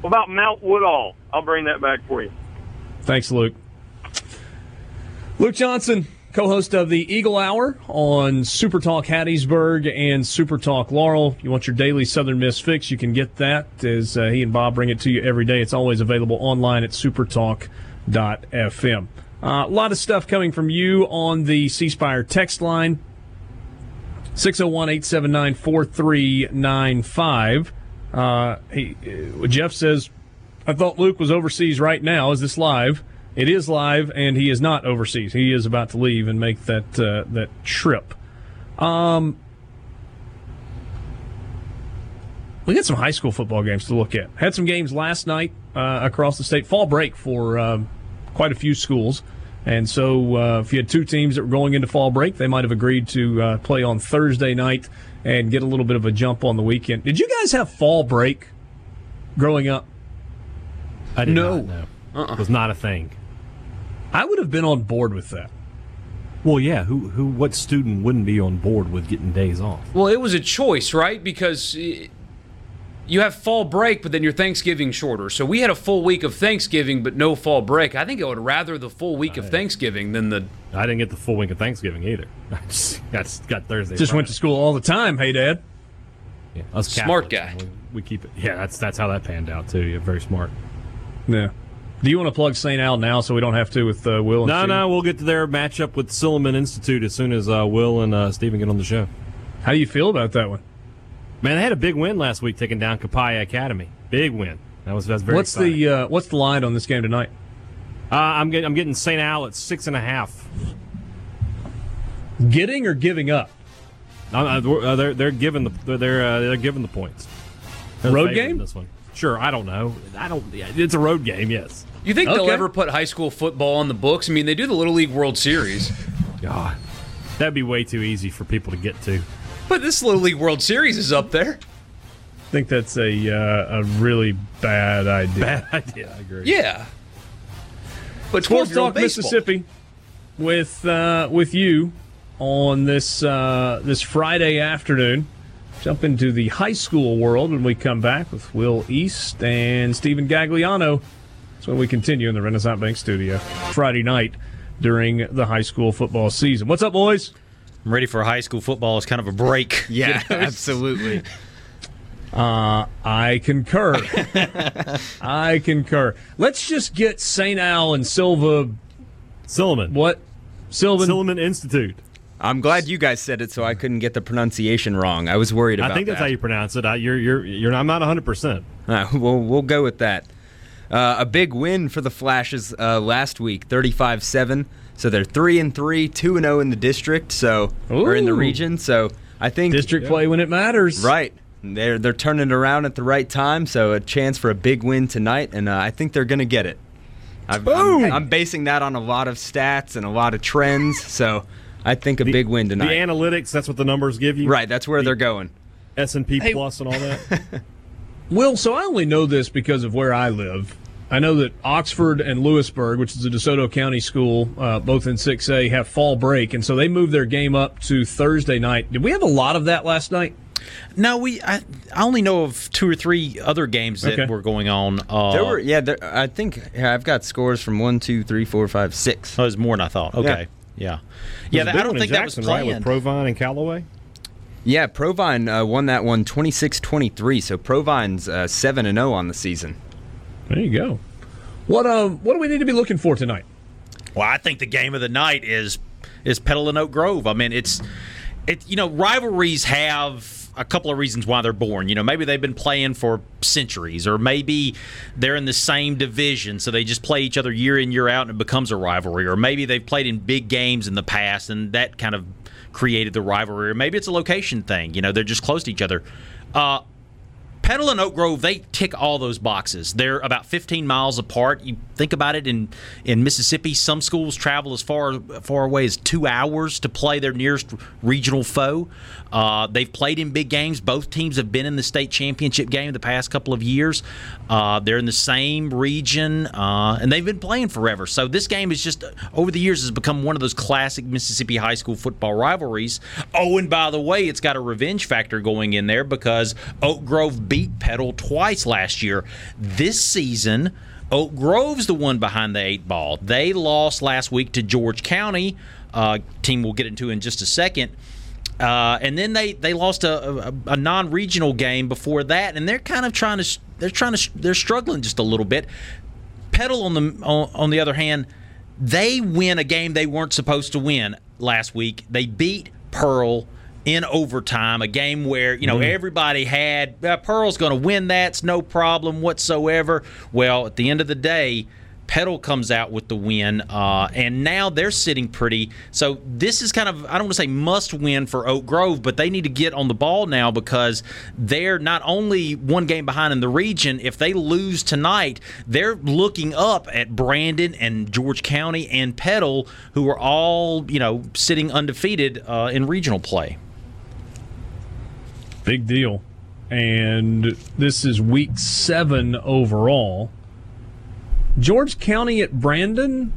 What about Mount Woodall? I'll bring that back for you. Thanks, Luke. Luke Johnson, co host of the Eagle Hour on Super Talk Hattiesburg and Super Talk Laurel. You want your daily Southern Miss fix? You can get that as uh, he and Bob bring it to you every day. It's always available online at supertalk.fm. Uh, a lot of stuff coming from you on the C Spire text line 601 879 4395. Uh, Jeff says, I thought Luke was overseas right now. Is this live? It is live, and he is not overseas. He is about to leave and make that uh, that trip. Um, we got some high school football games to look at. Had some games last night uh, across the state. Fall break for um, quite a few schools, and so uh, if you had two teams that were going into fall break, they might have agreed to uh, play on Thursday night and get a little bit of a jump on the weekend. Did you guys have fall break growing up? I did No. not know. It was not a thing. I would have been on board with that. Well, yeah. Who, who, what student wouldn't be on board with getting days off? Well, it was a choice, right? Because you have fall break, but then your Thanksgiving shorter. So we had a full week of Thanksgiving, but no fall break. I think I would rather the full week of Thanksgiving than the. I didn't get the full week of Thanksgiving either. I just got, got Thursday. Just went to school all the time. Hey, Dad. Yeah, us Smart guy. We, we keep it. Yeah, that's that's how that panned out too. Yeah, very smart. Yeah. Do you want to plug St. Al now so we don't have to with uh, Will and No, Steve? no, we'll get to their matchup with Silliman Institute as soon as uh, Will and uh, Stephen get on the show. How do you feel about that one? Man, they had a big win last week taking down Copiah Academy. Big win. That was that's very. What's exciting. the uh, what's the line on this game tonight? Uh, I'm getting I'm getting St. Al at six and a half. Getting or giving up? Uh, uh, they're they're giving the they're uh, they're giving the points. They're Road game? This one. Sure, I don't know. I don't. yeah, It's a road game. Yes. You think they'll ever put high school football on the books? I mean, they do the Little League World Series, God, that'd be way too easy for people to get to. But this Little League World Series is up there. I think that's a uh, a really bad idea. Bad idea. I agree. Yeah. But Sports 12 year Talk Mississippi with uh, with you on this uh, this Friday afternoon. Jump into the high school world when we come back with Will East and Stephen Gagliano. That's when we continue in the Renaissance Bank studio Friday night during the high school football season. What's up, boys? I'm ready for high school football as kind of a break. Yeah, absolutely. Uh, I concur. I concur. Let's just get St. Al and Silva. Silliman. What? Sylvan. Silliman Institute. I'm glad you guys said it so I couldn't get the pronunciation wrong. I was worried about I think that's that. how you pronounce it. I, you're you're you're. I'm not 100. percent Uh, we'll, we'll go with that. Uh, a big win for the Flashes uh, last week, 35-7. So they're three and three, two and zero in the district. So or in the region. So I think District play when it matters. right. They're they're turning it around at the right time. So a chance for a big win tonight, and uh, I think they're going to get it. I've, I'm, I'm basing that on a lot of stats and a lot of trends. So I think a big win tonight. The analytics. That's what the numbers give you. right. That's where they're going. S and P plus and all that. Will, so I only know this because of where I live. I know that Oxford and Lewisburg, which is a DeSoto County school, uh, both in 6A, have fall break, and so they moved their game up to Thursday night. Did we have a lot of that last night? No, we. I, I only know of two or three other games that Okay. were going on. Uh, There were yeah. There, I think yeah, I've got scores from one, two, three, four, five, six. Oh, it was more than I thought. Okay. Yeah. Yeah. There's a that, I don't one in think that was Jackson, right, planned. with Provine and Callaway. Yeah, Provine uh, won that one 26-23. So Provine's uh, seven and zero on the season. There you go. What um what do we need to be looking for tonight? Well, I think the game of the night is is Petal and Oak Grove. I mean, it's it. You know, rivalries have a couple of reasons why they're born. You know, maybe they've been playing for centuries, or maybe they're in the same division, so they just play each other year in year out, and it becomes a rivalry. Or maybe they've played in big games in the past, and that kind of created the rivalry. Or maybe it's a location thing. You know, they're just close to each other. Uh, Petal and Oak Grove, they tick all those boxes. They're about 15 miles apart. You think about it in in Mississippi, some schools travel as far far away as two hours to play their nearest regional foe. Uh, they've played in big games. Both teams have been in the state championship game the past couple of years. Uh, they're in the same region, uh, and they've been playing forever. So this game is just over the years has become one of those classic Mississippi high school football rivalries. Oh, and by the way, it's got a revenge factor going in there because Oak Grove beat Petal twice last year. This season, Oak Grove's the one behind the eight ball. They lost last week to George County. Uh, team we'll get into in just a second. Uh, and then they, they lost a, a, a non-regional game before that, and they're kind of trying to they're trying to they're struggling just a little bit. Petal on the on, on the other hand, they win a game they weren't supposed to win last week. They beat Pearl in overtime, a game where you know everybody had uh, Pearl's going to win That's no problem whatsoever. Well, at the end of the day. Petal comes out with the win, uh, and now they're sitting pretty. So this is kind of I don't want to say must win for Oak Grove, but they need to get on the ball now because they're not only one game behind in the region. If they lose tonight, they're looking up at Brandon and George County and Petal, who are all you know sitting undefeated uh, in regional play. Big deal. And this is week seven overall. George County at Brandon.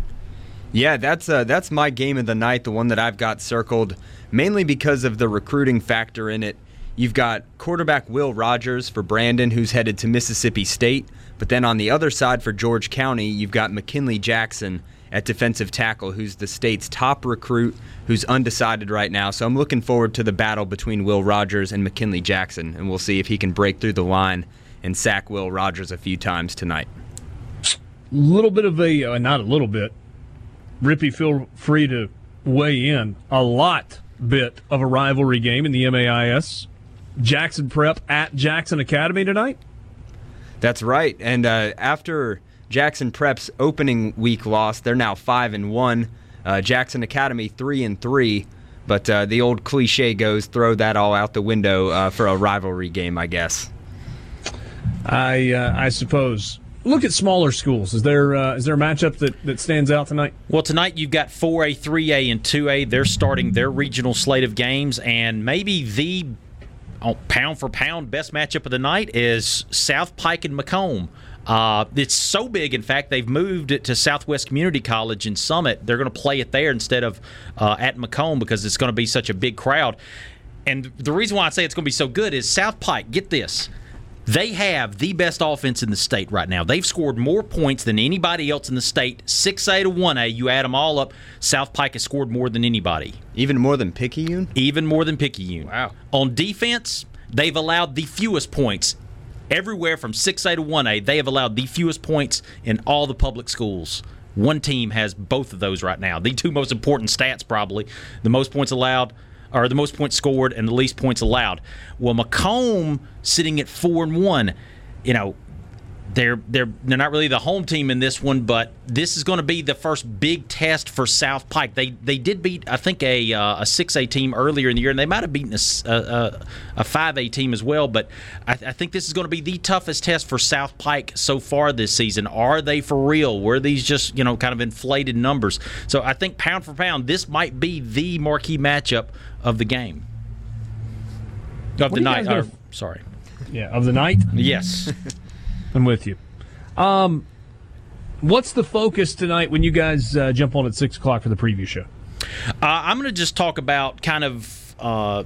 Yeah, that's uh, that's my game of the night, the one that I've got circled, mainly because of the recruiting factor in it. You've got quarterback Will Rogers for Brandon, who's headed to Mississippi State. But then on the other side for George County, you've got McKinley Jackson at defensive tackle, who's the state's top recruit, who's undecided right now. So I'm looking forward to the battle between Will Rogers and McKinley Jackson, and we'll see if he can break through the line and sack Will Rogers a few times tonight. A little bit of a uh, not a little bit. Rippey, feel free to weigh in. A lot bit of a rivalry game in the MAIS. Jackson Prep at Jackson Academy tonight. That's right. And uh, after Jackson Prep's opening week loss, they're now five and one. Uh, Jackson Academy three and three. But uh, the old cliche goes, throw that all out the window uh, for a rivalry game, I guess. I uh, I suppose. Look at smaller schools. Is there uh, is there a matchup that, that stands out tonight? Well, tonight you've got 4A, 3A, and 2A. They're starting their regional slate of games, and maybe the oh, pound for pound best matchup of the night is South Pike and McComb. Uh, it's so big, in fact, they've moved it to Southwest Community College in Summit. They're going to play it there instead of uh, at McComb because it's going to be such a big crowd. And the reason why I say it's going to be so good is South Pike, get this. They have the best offense in the state right now. They've scored more points than anybody else in the state. 6A to 1A, you add them all up, South Pike has scored more than anybody. Even more than Picayune? Even more than Picayune. Wow. On defense, they've allowed the fewest points everywhere from 6A to 1A, they have allowed the fewest points in all the public schools. One team has both of those right now. The two most important stats, probably the most points allowed, or the most points scored, and the least points allowed. Well, McComb sitting at four and one. You know, they're they're they're not really the home team in this one, but this is going to be the first big test for South Pike. They they did beat I think a uh, a six A team earlier in the year, and they might have beaten a five A team as well. But I, I think this is going to be the toughest test for South Pike so far this season. Are they for real? Were these just you know kind of inflated numbers? So I think pound for pound, this might be the marquee matchup of the game of the night. Or, sorry, yeah, of the night. Yes. I'm with you. Um, what's the focus tonight when you guys uh, jump on at six o'clock for the preview show? Uh, I'm going to just talk about kind of uh,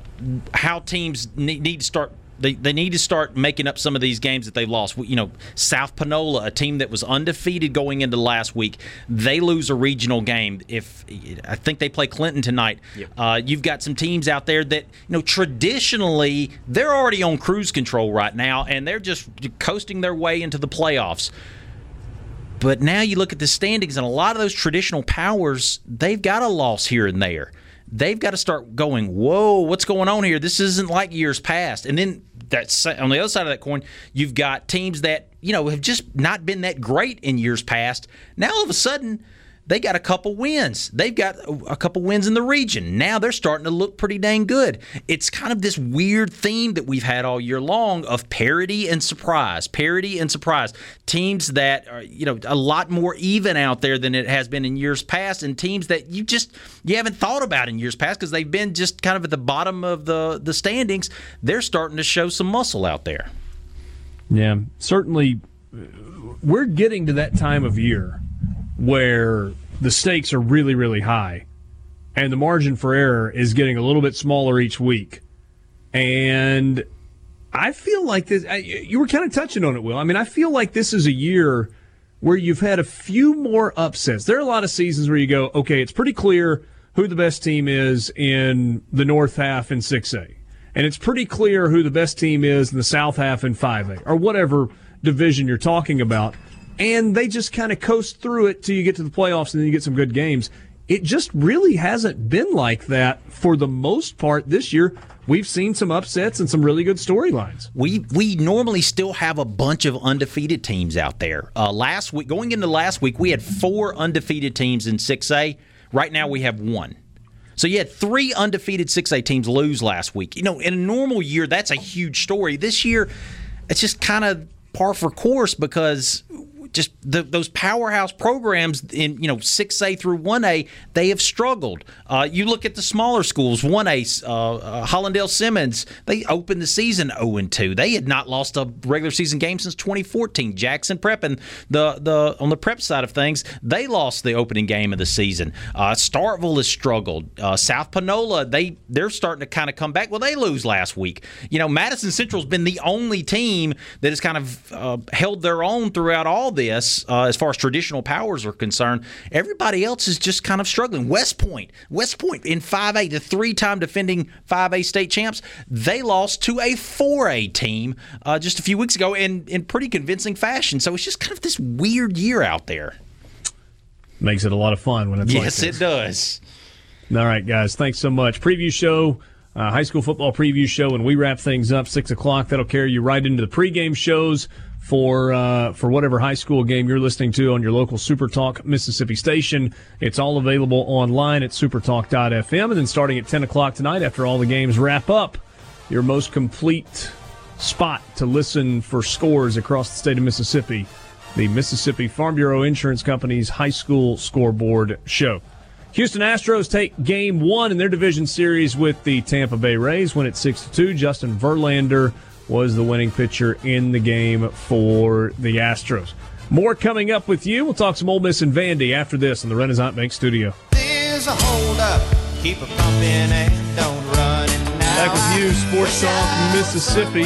how teams need, need to start they, they need to start making up some of these games that they've lost. You know, South Panola, a team that was undefeated going into last week, they lose a regional game. If I think they play Clinton tonight, yep. uh, you've got some teams out there that you know traditionally they're already on cruise control right now, and they're just coasting their way into the playoffs. But now you look at the standings, and a lot of those traditional powers, they've got a loss here and there they've got to start going, whoa, what's going on here? This isn't like years past. And then that's on the other side of that coin, you've got teams that, you know, have just not been that great in years past. Now all of a sudden, they got a couple wins. They've got a couple wins in the region. Now they're starting to look pretty dang good. It's kind of this weird theme that we've had all year long of parity and surprise, parity and surprise. Teams that are, you know, a lot more even out there than it has been in years past, and teams that you just you haven't thought about in years past because they've been just kind of at the bottom of the the standings. They're starting to show some muscle out there. Yeah, certainly. We're getting to that time of year where the stakes are really, really high and the margin for error is getting a little bit smaller each week. And I feel like this, you were kind of touching on it, Will. I mean, I feel like this is a year where you've had a few more upsets. There are a lot of seasons where you go, okay, it's pretty clear who the best team is in the North half in 6A. And it's pretty clear who the best team is in the South half in 5A, or whatever division you're talking about and they just kind of coast through it till you get to the playoffs and then you get some good games. It just really hasn't been like that for the most part this year. We've seen some upsets and some really good storylines. We we normally still have a bunch of undefeated teams out there. Uh, last week, going into last week, we had four undefeated teams in 6A. Right now, we have one. So you had three undefeated 6A teams lose last week. You know, in a normal year, that's a huge story. This year, it's just kind of par for course because just the, those powerhouse programs in you know 6A through 1A, they have struggled. Uh, you look at the smaller schools, 1A, uh, uh, Hollandale Simmons, they opened the season 0 and 2. They had not lost a regular season game since 2014. Jackson Prep and the the on the prep side of things, they lost the opening game of the season. Uh, Starkville has struggled. Uh, South Panola, they they're starting to kind of come back. Well, they lose last week. You know, Madison Central's been the only team that has kind of uh, held their own throughout all this uh, as far as traditional powers are concerned. Everybody else is just kind of struggling. West Point, West Point in 5A, the three-time defending 5A state champs, they lost to a 4A team uh, just a few weeks ago in in pretty convincing fashion. So it's just kind of this weird year out there. Makes it a lot of fun when it's yes, like it does. All right, guys, thanks so much. Preview show uh, high school football preview show, and we wrap things up six o'clock. That'll carry you right into the pregame shows for uh, for whatever high school game you're listening to on your local Super Talk Mississippi station. It's all available online at supertalk.fm, and then starting at ten o'clock tonight, after all the games wrap up, your most complete spot to listen for scores across the state of Mississippi, the Mississippi Farm Bureau Insurance Company's high school scoreboard show. Houston Astros take game one in their division series with the Tampa Bay Rays, win it 6 2. Justin Verlander was the winning pitcher in the game for the Astros. More coming up with you. We'll talk some Ole Miss and Vandy after this in the Renaissance Bank studio. There's a hold up, keep it pumping and don't run now. Back with you, Sports Talk Mississippi.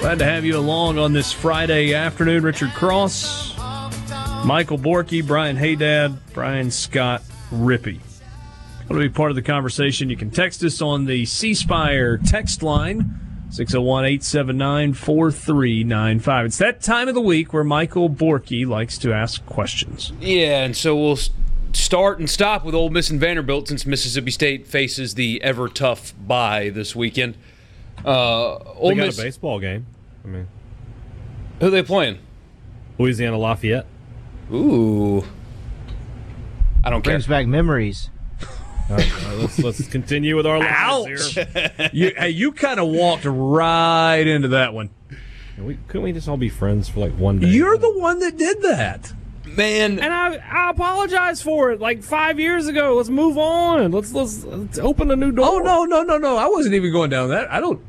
Glad to have you along on this Friday afternoon. Richard Cross, Michael Borky, Brian Haydad, Brian Scott Rippey. Want to be part of the conversation? You can text us on the C Spire text line. 601 879 4395. It's that time of the week where Michael Borky likes to ask questions. Yeah, and so we'll start and stop with Ole Miss and Vanderbilt since Mississippi State faces the ever tough bye this weekend. Uh, Ole They got Miss, a baseball game. I mean, who are they playing? Louisiana Lafayette. Ooh. I don't care. Brings back memories. All right, all right, let's let's continue with our lives Ouch! here. you, hey, you kind of walked right into that one. Can we, couldn't we just all be friends for like one day? You're the one that did that. Man, and I, I apologize for it. Like five years ago. Let's move on. Let's let's, let's open a new door. Oh, no, no, no, no. I wasn't even going down that. I don't.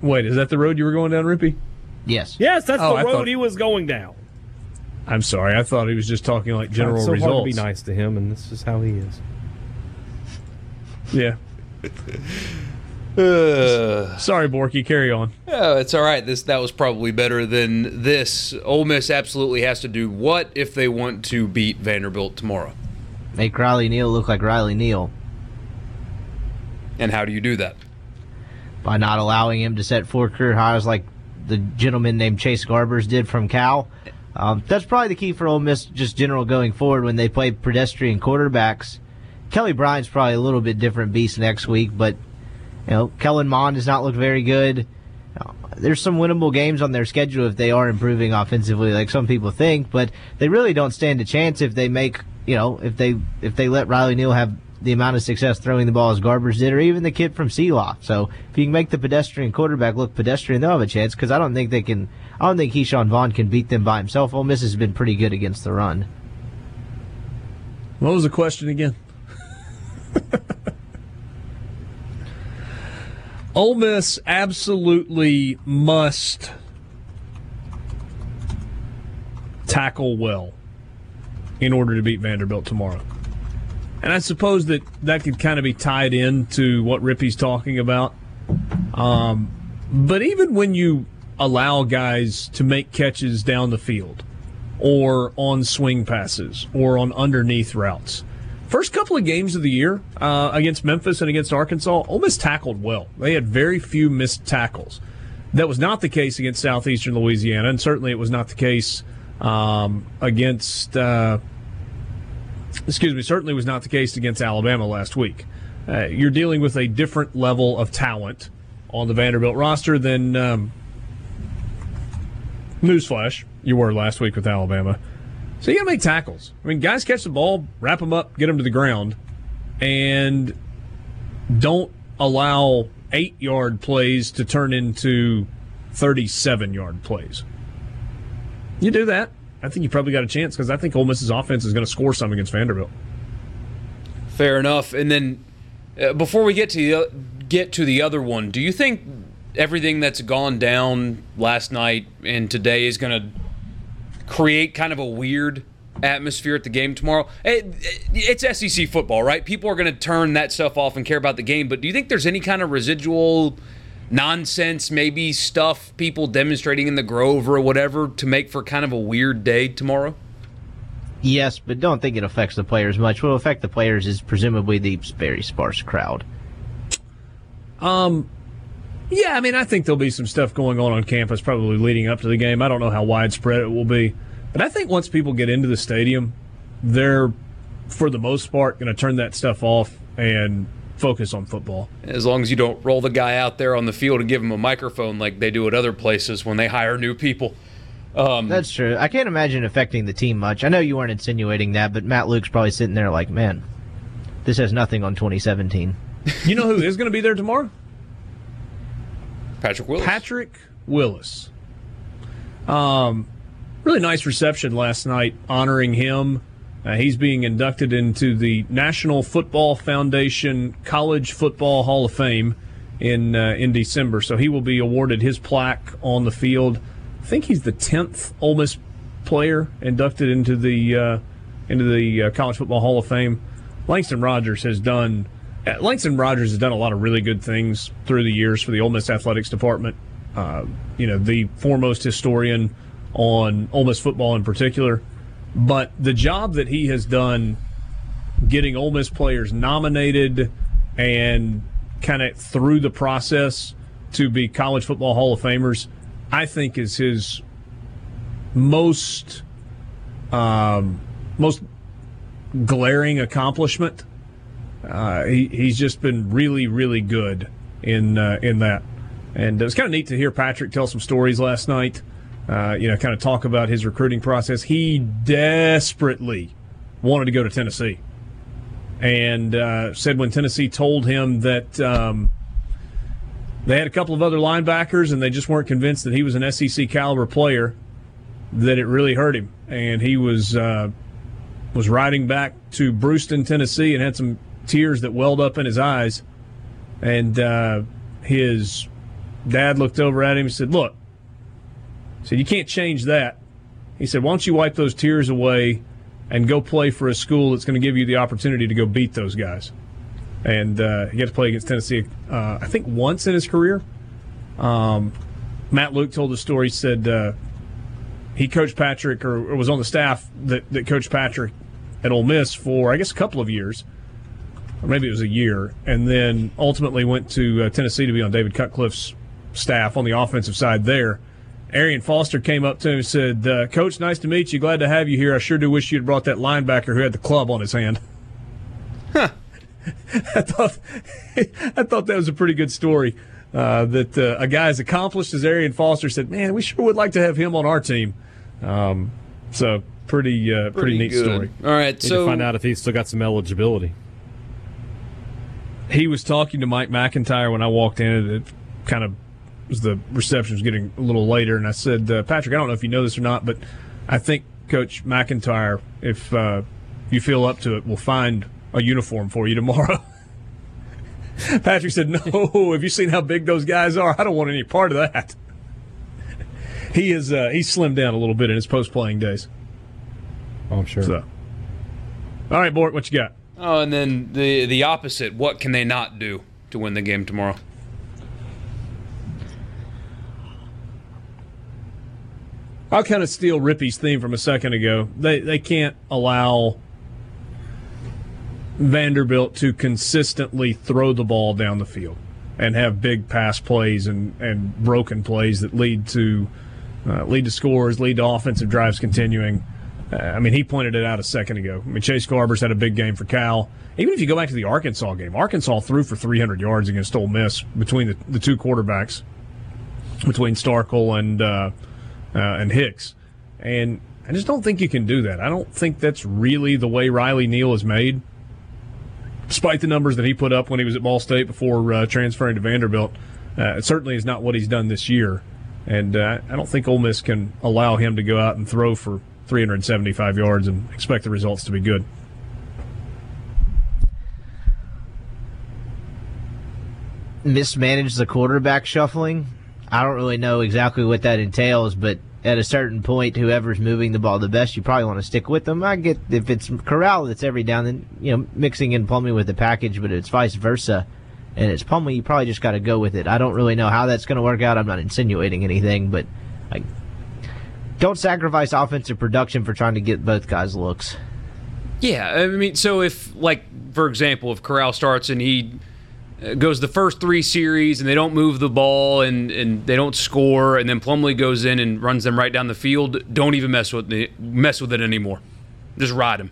Wait, is that the road you were going down, Rippey? Yes. Yes, that's Oh, the I road thought- he was going down. I'm sorry. I thought he was just talking like general it's so results. hard to be nice to him, and this is how he is. Yeah. uh, Sorry, Borky. Carry on. oh, it's all right. This that was probably better than this. Ole Miss absolutely has to do what if they want to beat Vanderbilt tomorrow, Make Riley Neal look like Riley Neal and how do you do that? by not allowing him to set four career highs like the gentleman named Chase Garbers did from Cal. Um, that's probably the key for Ole Miss, just general going forward when they play pedestrian quarterbacks. Kelly Bryant's probably a little bit different beast next week, but you know Kellen Mond does not look very good. There's some winnable games on their schedule if they are improving offensively, like some people think, but they really don't stand a chance if they make you know if they if they let Riley Neal have the amount of success throwing the ball as Garbers did, or even the kid from Selah. So if you can make the pedestrian quarterback look pedestrian, they'll have a chance. Because I don't think they can. I don't think Ke'Shawn Vaughn can beat them by himself. Ole Miss has been pretty good against the run. What was the question again? Ole Miss absolutely must tackle well in order to beat Vanderbilt tomorrow. And I suppose that that could kind of be tied into what Rippey's talking about. Um, but even when you allow guys to make catches down the field or on swing passes or on underneath routes, first couple of games of the year uh, against Memphis and against Arkansas, Ole Miss tackled well. They had very few missed tackles. That was not the case against Southeastern Louisiana, and certainly it was not the case um, against. Uh, excuse me, certainly was not the case against Alabama last week. Uh, you're dealing with a different level of talent on the Vanderbilt roster than um, newsflash you were last week with Alabama. So you got to make tackles. I mean, guys catch the ball, wrap them up, get them to the ground, and don't allow eight yard plays to turn into 37 yard plays. You do that, I think you probably got a chance because I think Ole Miss's offense is going to score some against Vanderbilt. Fair enough. And then uh, before we get to the, get to the other one, do you think everything that's gone down last night and today is going to create kind of a weird atmosphere at the game tomorrow? It, it's SEC football, right? People are going to turn that stuff off and care about the game. But do you think there's any kind of residual nonsense, maybe stuff, people demonstrating in the Grove or whatever to make for kind of a weird day tomorrow? Yes, but don't think it affects the players much. What will affect the players is presumably the very sparse crowd. Um, yeah, I mean, I think there'll be some stuff going on on campus probably leading up to the game. I don't know how widespread it will be, but I think once people get into the stadium, they're for the most part going to turn that stuff off and focus on football. As long as you don't roll the guy out there on the field and give him a microphone like they do at other places when they hire new people. Um, That's true. I can't imagine affecting the team much. I know you weren't insinuating that, but Matt Luke's probably sitting there like, man, this has nothing on 2017. You know who is going to be there tomorrow? Patrick Willis. Patrick Willis. Um, really nice reception last night honoring him. Uh, he's being inducted into the National Football Foundation College Football Hall of Fame in uh, in December. So he will be awarded his plaque on the field. I think he's the tenth Ole Miss player inducted into the uh, into the uh, College Football Hall of Fame. Langston Rogers has done. Uh, Langston Rogers has done a lot of really good things through the years for the Ole Miss athletics department. Uh, you know, the foremost historian on Ole Miss football in particular. But the job that he has done getting Ole Miss players nominated and kind of through the process to be college football Hall of Famers, I think is his most um, most glaring accomplishment. Uh, he, he's just been really, really good in uh, in that, and it was kind of neat to hear Patrick tell some stories last night. Uh, you know, kind of talk about his recruiting process. He desperately wanted to go to Tennessee, and uh, said when Tennessee told him that um, they had a couple of other linebackers and they just weren't convinced that he was an SEC caliber player, that it really hurt him, and he was uh, was riding back to Bruceton, Tennessee, and had some tears that welled up in his eyes, and uh, his dad looked over at him and said, "Look." Said, You can't change that. He said, Why don't you wipe those tears away and go play for a school that's going to give you the opportunity to go beat those guys? And uh, he got to play against Tennessee, uh, I think, once in his career. Um, Matt Luke told the story. He said uh, he coached Patrick, or, or was on the staff that, that coached Patrick at Ole Miss for, I guess, a couple of years. Or maybe it was a year. And then ultimately went to uh, Tennessee to be on David Cutcliffe's staff on the offensive side there. Arian Foster came up to him and said, uh, Coach, nice to meet you. Glad to have you here. I sure do wish you'd brought that linebacker who had the club on his hand. Huh. I thought I thought that was a pretty good story. Uh, that uh, a guy as accomplished as Arian Foster said, "Man, we sure would like to have him on our team." Um, so pretty uh, pretty, Pretty neat good. story. All right, Need so to find out if he's still got some eligibility. He was talking to Mike McIntyre when I walked in. It kind of was the reception was getting a little later, and I said, uh, Patrick, I don't know if you know this or not, but I think Coach McIntyre, if uh, you feel up to it, will find a uniform for you tomorrow. Patrick said, "No, have you seen how big those guys are? I don't want any part of that." He is uh, he's slimmed down a little bit in his post playing days. Oh, I'm sure. So, all right, Bort, what you got? Oh, and then the the opposite. What can they not do to win the game tomorrow? I'll kind of steal Rippey's theme from a second ago. They they can't allow Vanderbilt to consistently throw the ball down the field and have big pass plays and, and broken plays that lead to uh, lead to scores, lead to offensive drives continuing. Uh, I mean, he pointed it out a second ago. I mean, Chase Garbers had a big game for Cal. Even if you go back to the Arkansas game, Arkansas threw for 300 yards against Ole Miss between the, the two quarterbacks, between Starkel and uh, uh, and Hicks. And I just don't think you can do that. I don't think that's really the way Riley Neal is made. Despite the numbers that he put up when he was at Ball State before uh, transferring to Vanderbilt, uh, it certainly is not what he's done this year. And uh, I don't think Ole Miss can allow him to go out and throw for 375 yards and expect the results to be good. mismanage the quarterback shuffling. I don't really know exactly what that entails, but at a certain point, whoever's moving the ball the best, you probably want to stick with them. I get if it's Corral that's every down, then you know mixing in Plumlee with the package, but it's vice versa, and it's Plumlee, you probably just got to go with it. I don't really know how that's going to work out. I'm not insinuating anything, but like, don't sacrifice offensive production for trying to get both guys looks. Yeah, I mean, so if like for example, if Corral starts and he uh, goes the first three series and they don't move the ball and, and they don't score, and then Plumlee goes in and runs them right down the field, don't even mess with the, mess with it anymore. Just ride him.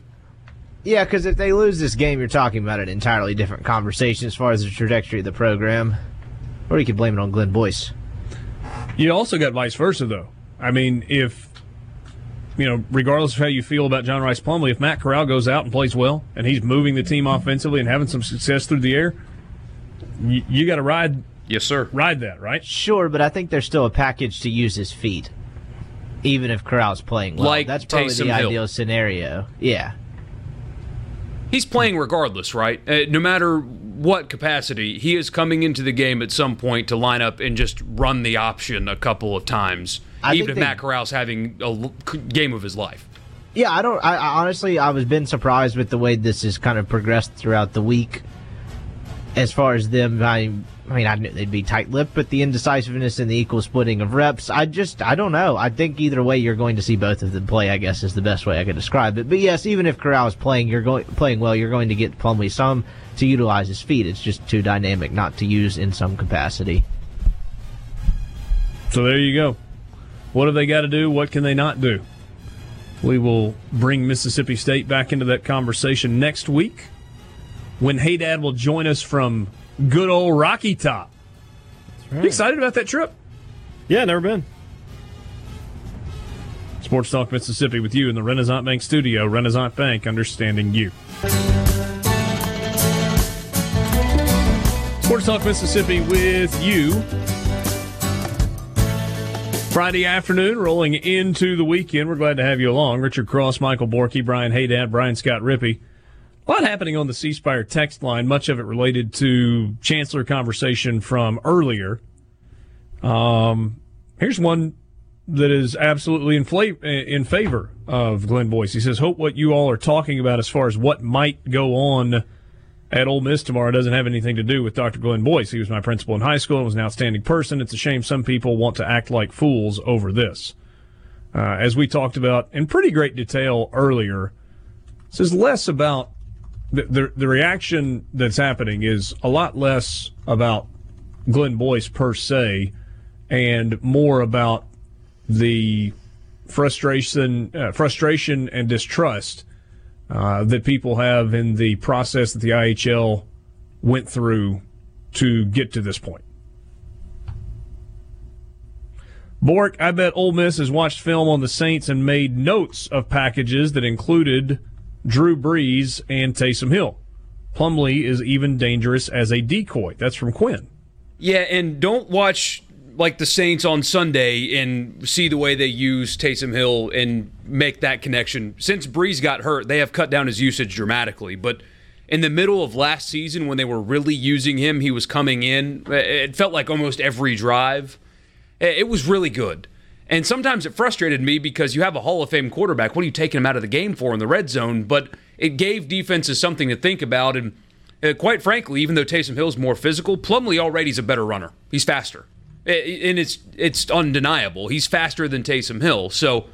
Yeah, because if they lose this game, you're talking about an entirely different conversation as far as the trajectory of the program. Or you could blame it on Glenn Boyce. You also got vice versa, though. I mean, if you know, regardless of how you feel about John Rice Plumlee, if Matt Corral goes out and plays well and he's moving the team offensively and having some success through the air, you, you got to ride. Yes, sir. Ride that, right? Sure, but I think there's still a package to use his feet, even if Corral's playing well. Like That's probably Taysom the Hill. ideal scenario. Yeah. He's playing regardless, right? Uh, no matter what capacity, he is coming into the game at some point to line up and just run the option a couple of times, I even think if they- Matt Corral's having a l- game of his life. Yeah, I don't. I, I honestly, I was been surprised with the way this has kind of progressed throughout the week. As far as them, I, I mean, I knew they'd be tight-lipped, but the indecisiveness and the equal splitting of reps, I just, I don't know. I think either way, you're going to see both of them play. I guess is the best way I could describe it. But yes, even if Corral is playing, you're going playing well. You're going to get Plumlee some to utilize his feet. It's just too dynamic not to use in some capacity. So there you go. What have they got to do? What can they not do? We will bring Mississippi State back into that conversation next week when Hey Dad will join us from good old Rocky Top. You excited about that trip? Yeah, never been. Sports Talk Mississippi with you in the Renaissance Bank studio. Renaissance Bank, understanding you. Sports Talk Mississippi with you. Friday afternoon, rolling into the weekend. We're glad to have you along. Richard Cross, Michael Borky, Brian Haydad, Brian Scott Rippey. A lot happening on the C Spire text line, much of it related to Chancellor conversation from earlier. Um, here's one that is absolutely in, fla- in favor of Glenn Boyce. He says, Hope what you all are talking about as far as what might go on at Ole Miss tomorrow doesn't have anything to do with Dr. Glenn Boyce. He was my principal in high school and was an outstanding person. It's a shame some people want to act like fools over this. Uh, as we talked about in pretty great detail earlier, this is less about the, the, the reaction that's happening is a lot less about Glenn Boyce per se and more about the frustration, uh, frustration and distrust uh, that people have in the process that the IHL went through to get to this point. Bork, I bet Ole Miss has watched film on the Saints and made notes of packages that included Drew Brees and Taysom Hill. Plumlee is even dangerous as a decoy. That's from Quinn. Yeah, and don't watch like the Saints on Sunday and see the way they use Taysom Hill and make that connection. Since Brees got hurt, they have cut down his usage dramatically. But in the middle of last season, when they were really using him, he was coming in. It felt like almost every drive. It was really good. And sometimes it frustrated me because you have a Hall of Fame quarterback. What are you taking him out of the game for in the red zone? But it gave defenses something to think about. And uh, quite frankly, even though Taysom Hill's more physical, Plumlee already is a better runner. He's faster. And it's it's undeniable. He's faster than Taysom Hill. So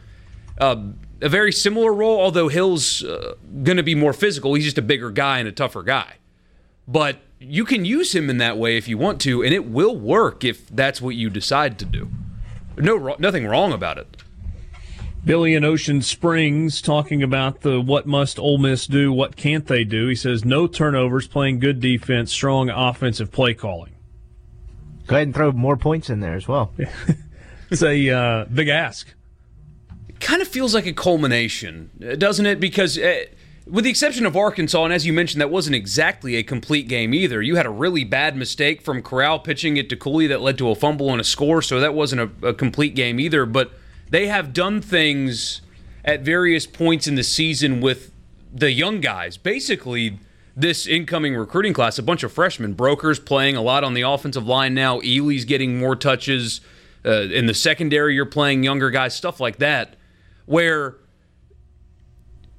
uh, a very similar role, although Hill's uh, going to be more physical. He's just a bigger guy and a tougher guy. But you can use him in that way if you want to, and it will work if that's what you decide to do. No, nothing wrong about it. Billy in Ocean Springs talking about the what must Ole Miss do, what can't they do. He says no turnovers, playing good defense, strong offensive play calling. Go ahead and throw more points in there as well. it's a uh, big ask. It kind of feels like a culmination, doesn't it? Because uh, with the exception of Arkansas, and as you mentioned, that wasn't exactly a complete game either. You had a really bad mistake from Corral pitching it to Cooley that led to a fumble and a score, so that wasn't a, a complete game either. But they have done things at various points in the season with the young guys. Basically, this incoming recruiting class, a bunch of freshmen, Broeker's playing a lot on the offensive line now. Ealy's getting more touches. Uh, in the secondary, you're playing younger guys, stuff like that, where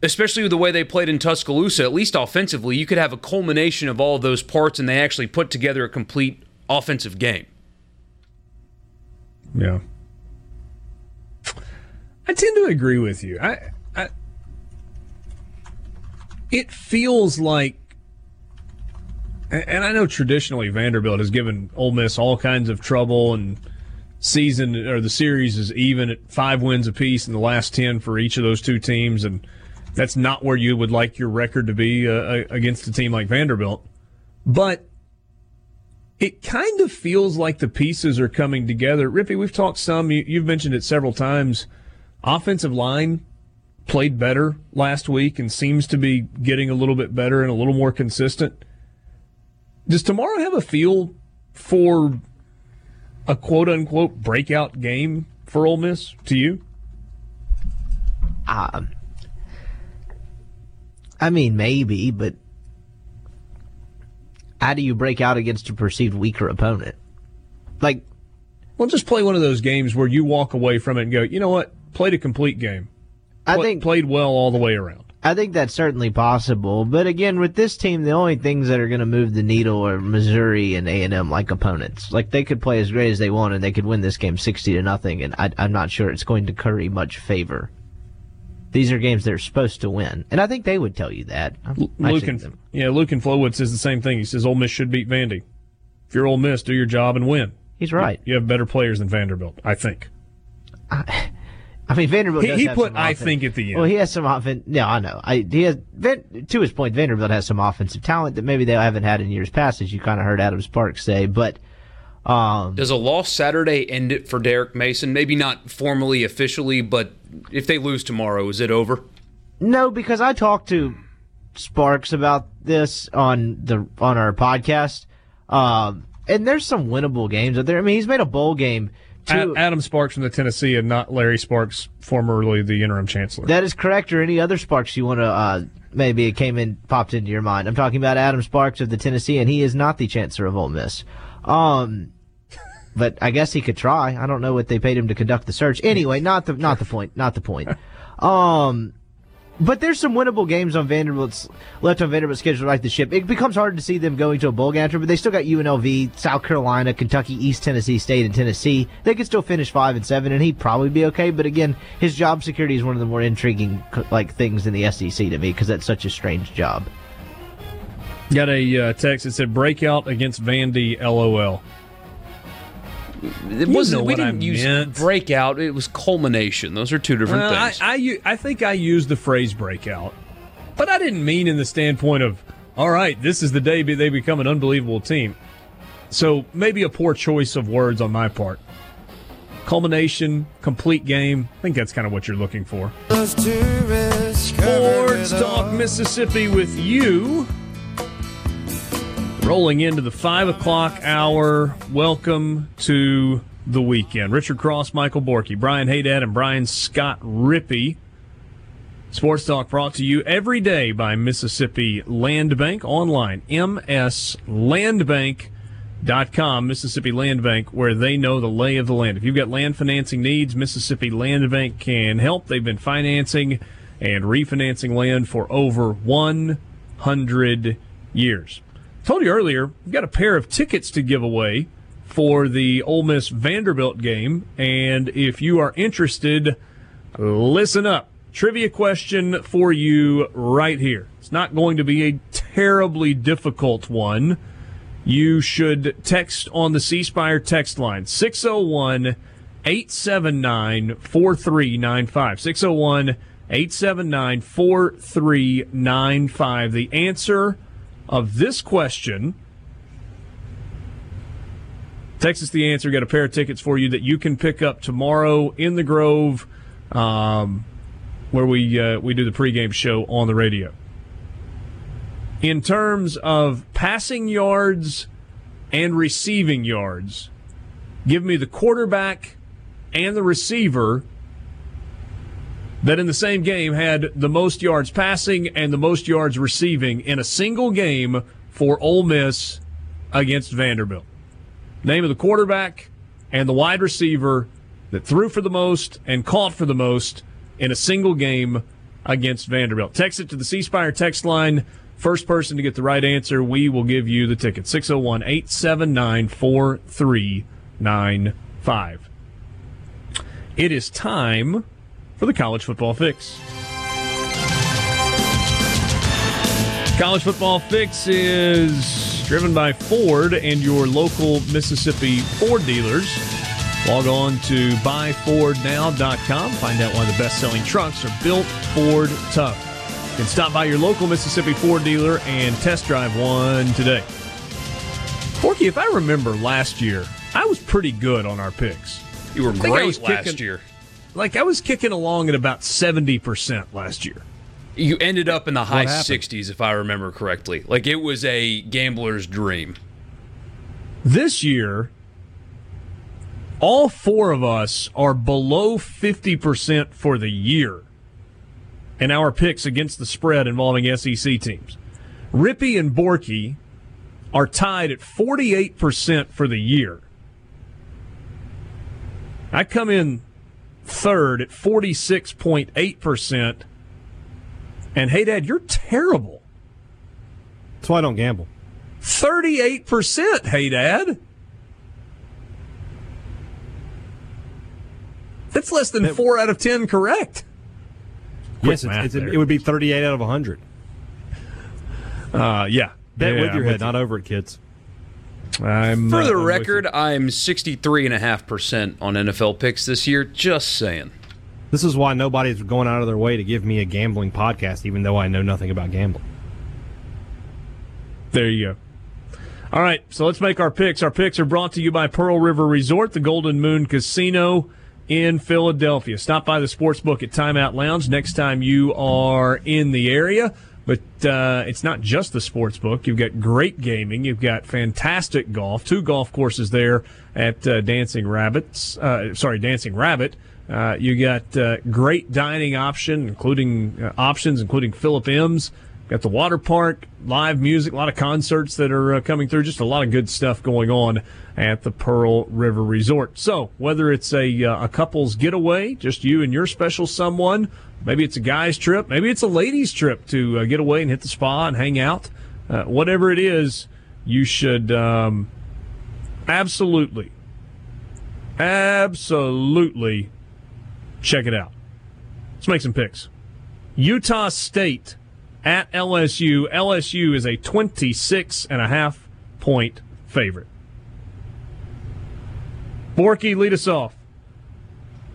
especially with the way they played in Tuscaloosa, at least offensively, you could have a culmination of all of those parts and they actually put together a complete offensive game. Yeah. I tend to agree with you. I, I it feels like and I know traditionally Vanderbilt has given Ole Miss all kinds of trouble and season or the series is even at five wins apiece in the last 10 for each of those two teams and That's not where you would like your record to be uh, against a team like Vanderbilt. But it kind of feels like the pieces are coming together. Rippey, we've talked some, you, you've mentioned it several times. Offensive line played better last week and seems to be getting a little bit better and a little more consistent. Does tomorrow have a feel for a quote unquote breakout game for Ole Miss to you? Um, I mean, maybe, but how do you break out against a perceived weaker opponent? Like, well, just play one of those games where you walk away from it and go, you know what, played a complete game. I think played well all the way around. I think that's certainly possible, but again, with this team, the only things that are going to move the needle are Missouri and A and M like opponents. Like they could play as great as they want, and they could win this game sixty to nothing, and I, I'm not sure it's going to curry much favor. These are games they're supposed to win, and I think they would tell you that. Luke and, yeah, Luke and Flowood says the same thing. He says Ole Miss should beat Vandy. If you're Ole Miss, do your job and win. He's right. You, you have better players than Vanderbilt, I think. I, I mean, Vanderbilt. He, he put "I think" at the end. Well, he has some offense. No, I know. I he has. To his point, Vanderbilt has some offensive talent that maybe they haven't had in years past, as you kind of heard Adam Sparks say. But um, does a loss Saturday end it for Derek Mason? Maybe not formally, officially, but if they lose tomorrow, is it over? No, because I talked to Sparks about this on the on our podcast, um, and there's some winnable games out there. I mean, he's made a bowl game Adam Sparks from the Tennessean and not Larry Sparks, formerly the interim chancellor. That is correct, or any other Sparks you want to, uh, maybe it came in, popped into your mind. I'm talking about Adam Sparks of the Tennessean, and he is not the chancellor of Ole Miss. Um, but I guess he could try. I don't know what they paid him to conduct the search. Anyway, not the, not the point, not the point. Um, but there's some winnable games on Vanderbilt's left on Vanderbilt's schedule like the ship. It becomes hard to see them going to a bowl game, but they still got UNLV, South Carolina, Kentucky, East Tennessee State, and Tennessee. They could still finish five and seven, and he'd probably be okay. But again, his job security is one of the more intriguing like things in the SEC to me because that's such a strange job. Got a uh, text that said breakout against Vandy. LOL. It wasn't. we didn't I use meant. breakout. It was culmination. Those are two different uh, things. I, I, I think I used the phrase breakout, but I didn't mean in the standpoint of all right. This is the day they become an unbelievable team. So maybe a poor choice of words on my part. Culmination, complete game. I think that's kind of what you're looking for. Sports Talk Mississippi with you. Rolling into the 5 o'clock hour. Welcome to the weekend. Richard Cross, Michael Borky, Brian Haydad, and Brian Scott Rippey. Sports Talk brought to you every day by Mississippi Land Bank online, mslandbank.com, Mississippi Land Bank, where they know the lay of the land. If you've got land financing needs, Mississippi Land Bank can help. They've been financing and refinancing land for over 100 years told you earlier, we've got a pair of tickets to give away for the Ole Miss Vanderbilt game. And if you are interested, listen up. Trivia question for you right here. It's not going to be a terribly difficult one. You should text on the C Spire text line 601 879 4395. 601 879 4395. The answer of this question. Texas the answer. Got a pair of tickets for you that you can pick up tomorrow in the Grove, um, where we uh, we do the pregame show on the radio. In terms of passing yards and receiving yards, give me the quarterback and the receiver that in the same game had the most yards passing and the most yards receiving in a single game for Ole Miss against Vanderbilt. Name of the quarterback and the wide receiver that threw for the most and caught for the most in a single game against Vanderbilt. Text it to the C Spire text line. First person to get the right answer, we will give you the ticket. 601 879 4395. It is time for the College Football Fix. College Football Fix is driven by Ford and your local Mississippi Ford dealers. Log on to buyfordnow.com. Find out why the best selling trucks are built Ford tough. You can stop by your local Mississippi Ford dealer and test drive one today. Forky, if I remember last year, I was pretty good on our picks. You were I think I was great last kicking- year. Like I was kicking along at about 70% last year. You ended up in the high 60s, if I remember correctly. Like it was a gambler's dream. This year, all four of us are below 50% for the year in our picks against the spread involving SEC teams. Rippey and Borky are tied at 48% for the year. I come in third at 46.8%. And hey, Dad, you're terrible. That's why I don't gamble. 38%, hey, Dad. That's less than four out of 10 correct. Yes, it's, it's, it would be 38 out of 100. Uh, yeah. Bet Yeah, with your head, not over it, kids. I'm, For the I'm with record, you. I'm 63.5% on NFL picks this year. Just saying. This is why nobody's going out of their way to give me a gambling podcast, even though I know nothing about gambling. There you go. All right, so let's make our picks. Our picks are brought to you by Pearl River Resort, the Golden Moon Casino in Philadelphia. Stop by the sports book at Timeout Lounge next time you are in the area. But uh, it's not just the sports book. You've got great gaming. You've got fantastic golf. Two golf courses there at uh, Dancing Rabbits. Uh, sorry, Dancing Rabbit. Uh, you got uh, great dining option, including uh, options, including Philip M's. Got the water park, live music, a lot of concerts that are coming through. Just a lot of good stuff going on at the Pearl River Resort. So whether it's a a couple's getaway, just you and your special someone, maybe it's a guy's trip, maybe it's a ladies' trip to uh, get away and hit the spa and hang out. Uh, whatever it is, you should um, absolutely, absolutely check it out. Let's make some picks. Utah State at LSU. LSU is a 26 and a half point favorite. Borky, lead us off.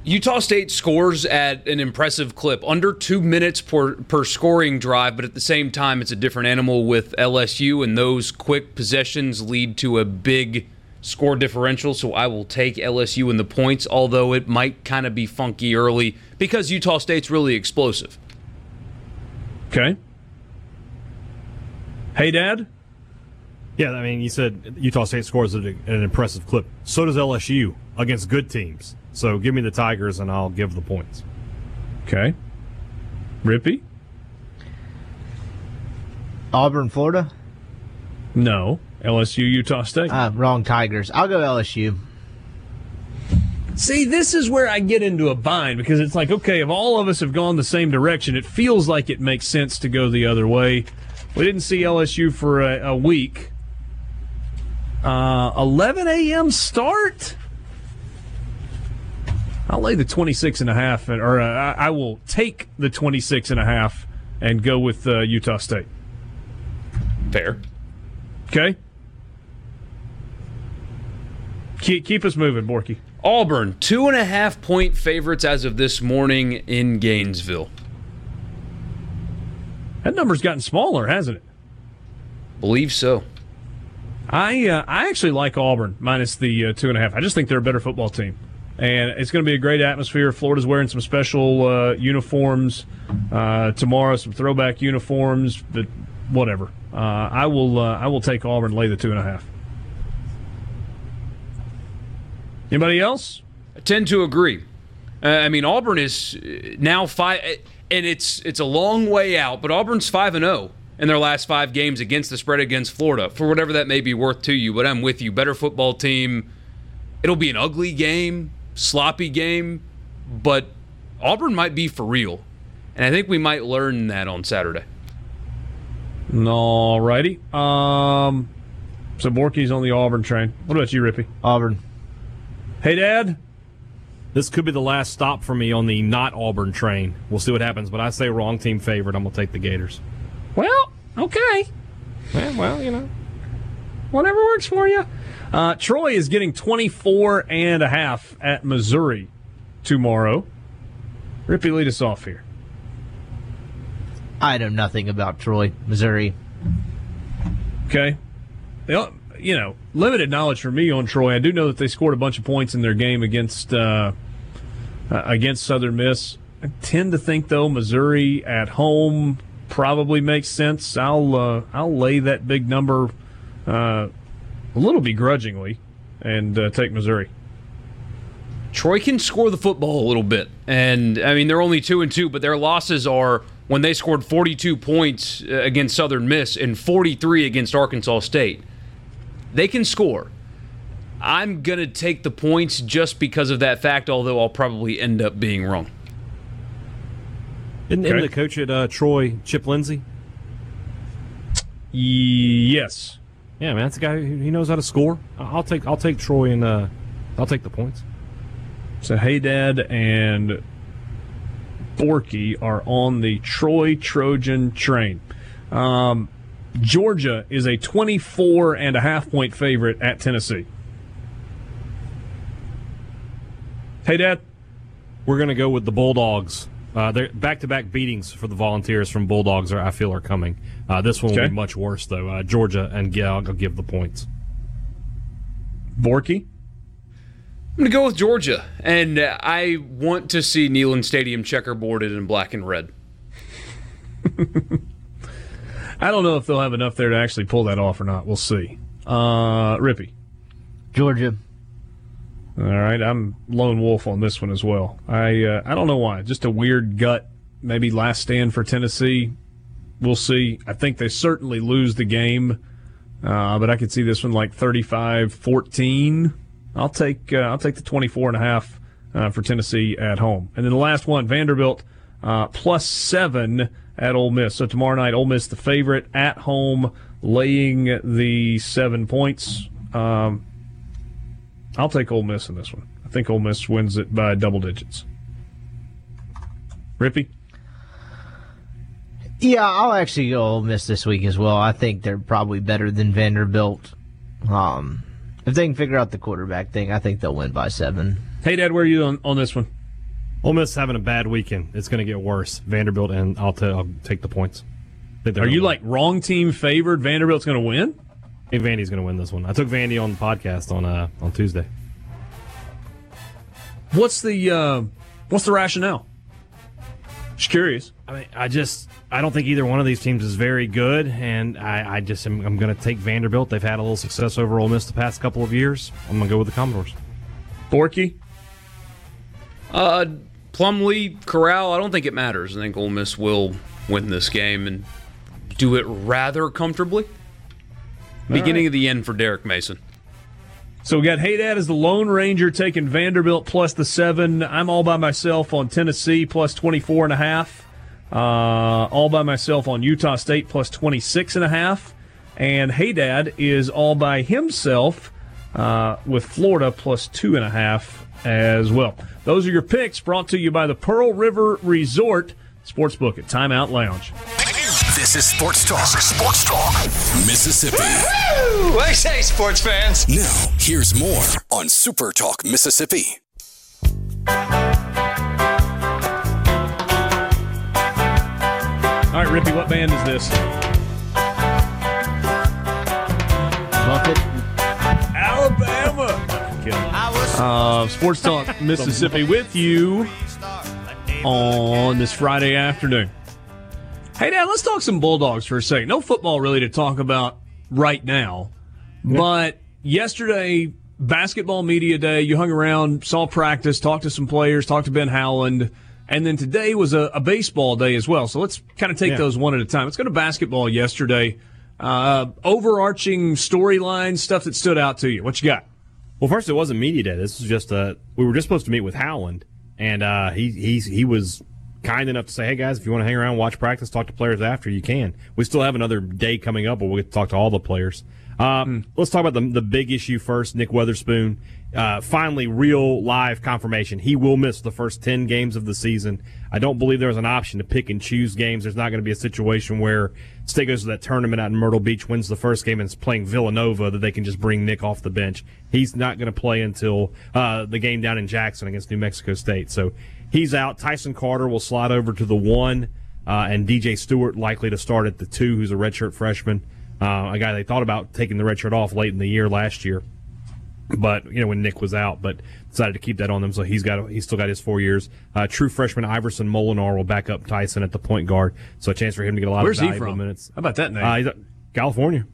Utah State scores at an impressive clip, under two minutes per, per scoring drive, but at the same time, it's a different animal with LSU, and those quick possessions lead to a big score differential. So I will take LSU in the points, although it might kind of be funky early because Utah State's really explosive. Okay. Hey, Dad. Yeah, I mean, you said Utah State scores at an impressive clip. So does LSU against good teams. So give me the Tigers, and I'll give the points. Okay. Rippey? Auburn, Florida. No. LSU, Utah State. Uh, wrong Tigers. I'll go LSU. See, this is where I get into a bind because it's like, okay, if all of us have gone the same direction, it feels like it makes sense to go the other way. We didn't see LSU for a, a week. Uh, 11 a.m. start. I'll lay the 26 and a half, or uh, I I will take the 26 and a half and go with uh, Utah State. Fair. Okay. Keep, keep us moving, Borky. Auburn, two and a half point favorites as of this morning in Gainesville. That number's gotten smaller, hasn't it? Believe so. I uh, I actually like Auburn minus the uh, two and a half. I just think they're a better football team, and it's going to be a great atmosphere. Florida's wearing some special uh, uniforms uh, tomorrow, some throwback uniforms, but whatever. Uh, I will uh, I will take Auburn, lay the two and a half. Anybody else? I tend to agree. Uh, I mean, Auburn is uh, now five, and it's it's a long way out, but Auburn's five and zero in their last five games against the spread against Florida. For whatever that may be worth to you, but I'm with you. Better football team. It'll be an ugly game, sloppy game, but Auburn might be for real, and I think we might learn that on Saturday. All righty. Um, so Borky's on the Auburn train. What about you, Rippey? Auburn. Hey, Dad. This could be the last stop for me on the not Auburn train. We'll see what happens, but I say wrong team favorite. I'm going to take the Gators. Well, okay. Yeah, well, you know. Whatever works for you. Uh, Troy is getting 24 and a half at Missouri tomorrow. Rippey, lead us off here. I know nothing about Troy, Missouri. Okay. You know, limited knowledge for me on Troy. I do know that they scored a bunch of points in their game against uh, uh, against Southern Miss. I tend to think though Missouri at home probably makes sense. I'll uh, I'll lay that big number uh, a little begrudgingly and uh, take Missouri. Troy can score the football a little bit, and I mean they're only two and two, but their losses are when they scored 42 points uh, against Southern Miss and 43 against Arkansas State. They can score. I'm gonna take the points just because of that fact, although I'll probably end up being wrong. Isn't, okay. the coach at uh, Troy Chip Lindsey? Yes. Yeah, man, that's a guy who he knows how to score. I'll take I'll take Troy and uh, I'll take the points. So Hey Dad and Borky are on the Troy Trojan train. Um, Georgia is a 24 and a half point favorite at Tennessee. Hey, Dad. We're going to go with the Bulldogs. Uh, they're back-to-back beatings for the Volunteers from Bulldogs are I feel are coming. Uh, this one will be much worse though. Uh, Georgia and yeah, I'll give the points. Borky. I'm going to go with Georgia, and I want to see Neyland Stadium checkerboarded in black and red. I don't know if they'll have enough there to actually pull that off or not. We'll see. Uh, Rippey. Georgia. All right, I'm lone wolf on this one as well. I uh, I don't know why. Just a weird gut. Maybe last stand for Tennessee. We'll see. I think they certainly lose the game, uh, but I could see this one like 35-14 I'll take uh, I'll take the 24 and a half uh, for Tennessee at home. And then the last one, Vanderbilt uh, plus seven at Ole Miss. So tomorrow night, Ole Miss the favorite at home, laying the seven points. Um, I'll take Ole Miss in this one. I think Ole Miss wins it by double digits. Rippey. Yeah, I'll actually go Ole Miss this week as well. I think they're probably better than Vanderbilt. Um, if they can figure out the quarterback thing, I think they'll win by seven. Hey, Dad, where are you on, on this one? Ole Miss having a bad weekend. It's going to get worse. Vanderbilt, and I'll, t- I'll take the points. Are you win. like wrong team favored? Vanderbilt's going to win? I think Vandy's going to win this one. I took Vandy on the podcast on uh, on Tuesday. What's the uh, what's the rationale? Just curious. I mean, I just I don't think either one of these teams is very good, and I, I just am, I'm going to take Vanderbilt. They've had a little success over Ole Miss the past couple of years. I'm going to go with the Commodores. Borky? Uh, Plumlee, Corral, I don't think it matters. I think Ole Miss will win this game and do it rather comfortably. All Beginning right. of the end for Derek Mason. So we got Hey Dad as the Lone Ranger taking Vanderbilt plus the seven. I'm all by myself on Tennessee plus 24 and a half. Uh, all by myself on Utah State plus 26 and a half. And Haydad is all by himself uh, with Florida plus two and a half as well. Those are your picks brought to you by the Pearl River Resort Sportsbook at Timeout Lounge. This is Sports Talk. Sports Talk. Mississippi. Woo! I say, sports fans. Now, here's more on Super Talk Mississippi. All right, Rippey, what band is this? Bucket. Alabama. Uh, Sports Talk Mississippi with you on this Friday afternoon. Hey, Dad, let's talk some Bulldogs for a second. No football really to talk about right now, yeah. but yesterday, basketball media day, you hung around, saw practice, talked to some players, talked to Ben Howland. And then today was a, a baseball day as well. So let's kind of take yeah. those one at a time. Let's go to basketball yesterday. Uh, overarching storyline, stuff that stood out to you. What you got? Well, first, it wasn't media day. This was just uh, we were just supposed to meet with Howland, and uh, he he's, he was kind enough to say, "Hey guys, if you want to hang around, watch practice, talk to players after, you can." We still have another day coming up, but we'll get to talk to all the players. Uh, mm. Let's talk about the the big issue first. Nick Weatherspoon uh, finally real live confirmation. He will miss the first 10 games of the season. I don't believe there's an option to pick and choose games. There's not going to be a situation where State goes to that tournament out in Myrtle Beach, wins the first game, and is playing Villanova that they can just bring Nick off the bench. He's not going to play until uh, the game down in Jackson against New Mexico State. So he's out. Tyson Carter will slide over to the one. uh, and DJ Stewart likely to start at the two, who's a redshirt freshman, uh, a guy they thought about taking the redshirt off late in the year last year, but you know when Nick was out, but decided to keep that on them, so he's got he's still got his four years. Uh, true freshman Iverson Molinar will back up Tyson at the point guard, so a chance for him to get a lot Where's of he valuable from? minutes. How about that name? Uh, he's at California.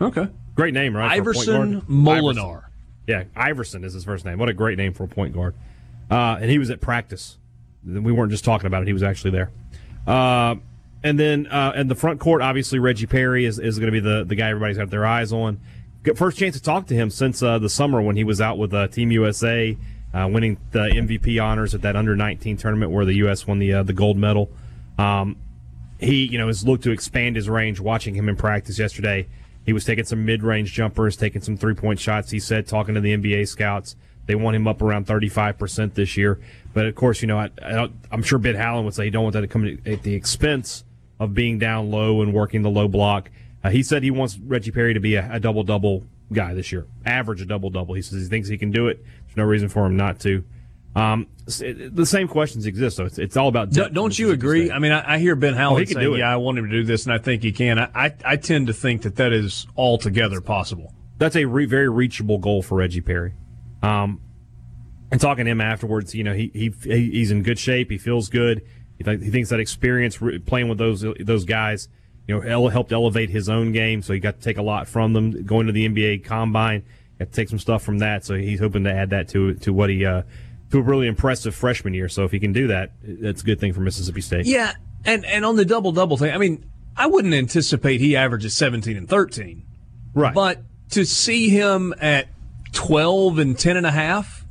Okay. Great name, right? for a point Iverson? Molinar. Iverson. Yeah, Iverson is his first name. What a great name for a point guard. Uh, and he was at practice. We weren't just talking about it; he was actually there. Uh, and then uh, in the front court, obviously Reggie Perry is, is going to be the, the guy everybody's got their eyes on. First chance to talk to him since uh, the summer when he was out with uh, Team USA, uh, winning the MVP honors at that under 19 tournament where the U.S. won the uh, the gold medal. Um, he, you know, has looked to expand his range. Watching him in practice yesterday, he was taking some mid-range jumpers, taking some three-point shots. He said, talking to the NBA scouts, they want him up around 35% this year. But of course, you know, I, I am sure Ben Howland would say he don't want that to come at the expense of being down low and working the low block. Uh, he said he wants Reggie Perry to be a, a double-double guy this year, average a double-double. He says he thinks he can do it. There's no reason for him not to. Um, the same questions exist, so it's, it's all about. Don't, don't you agree? State. I mean, I, I hear Ben Oh, Howland can saying, "Yeah, I want him to do this, and I think he can." I, I, I tend to think that that is altogether possible. that's a re- very reachable goal for Reggie Perry. Um, and talking to him afterwards, you know, he, he he's in good shape. He feels good. He, th- he thinks that experience playing with those those guys, you know, ele- helped elevate his own game. So he got to take a lot from them going to the NBA Combine. Got to take some stuff from that. So he's hoping to add that to to what he uh, to a really impressive freshman year. So if he can do that, that's a good thing for Mississippi State. Yeah, and and on the double double thing, I mean, I wouldn't anticipate he averages seventeen and thirteen, Right. but to see him at twelve and ten and a half,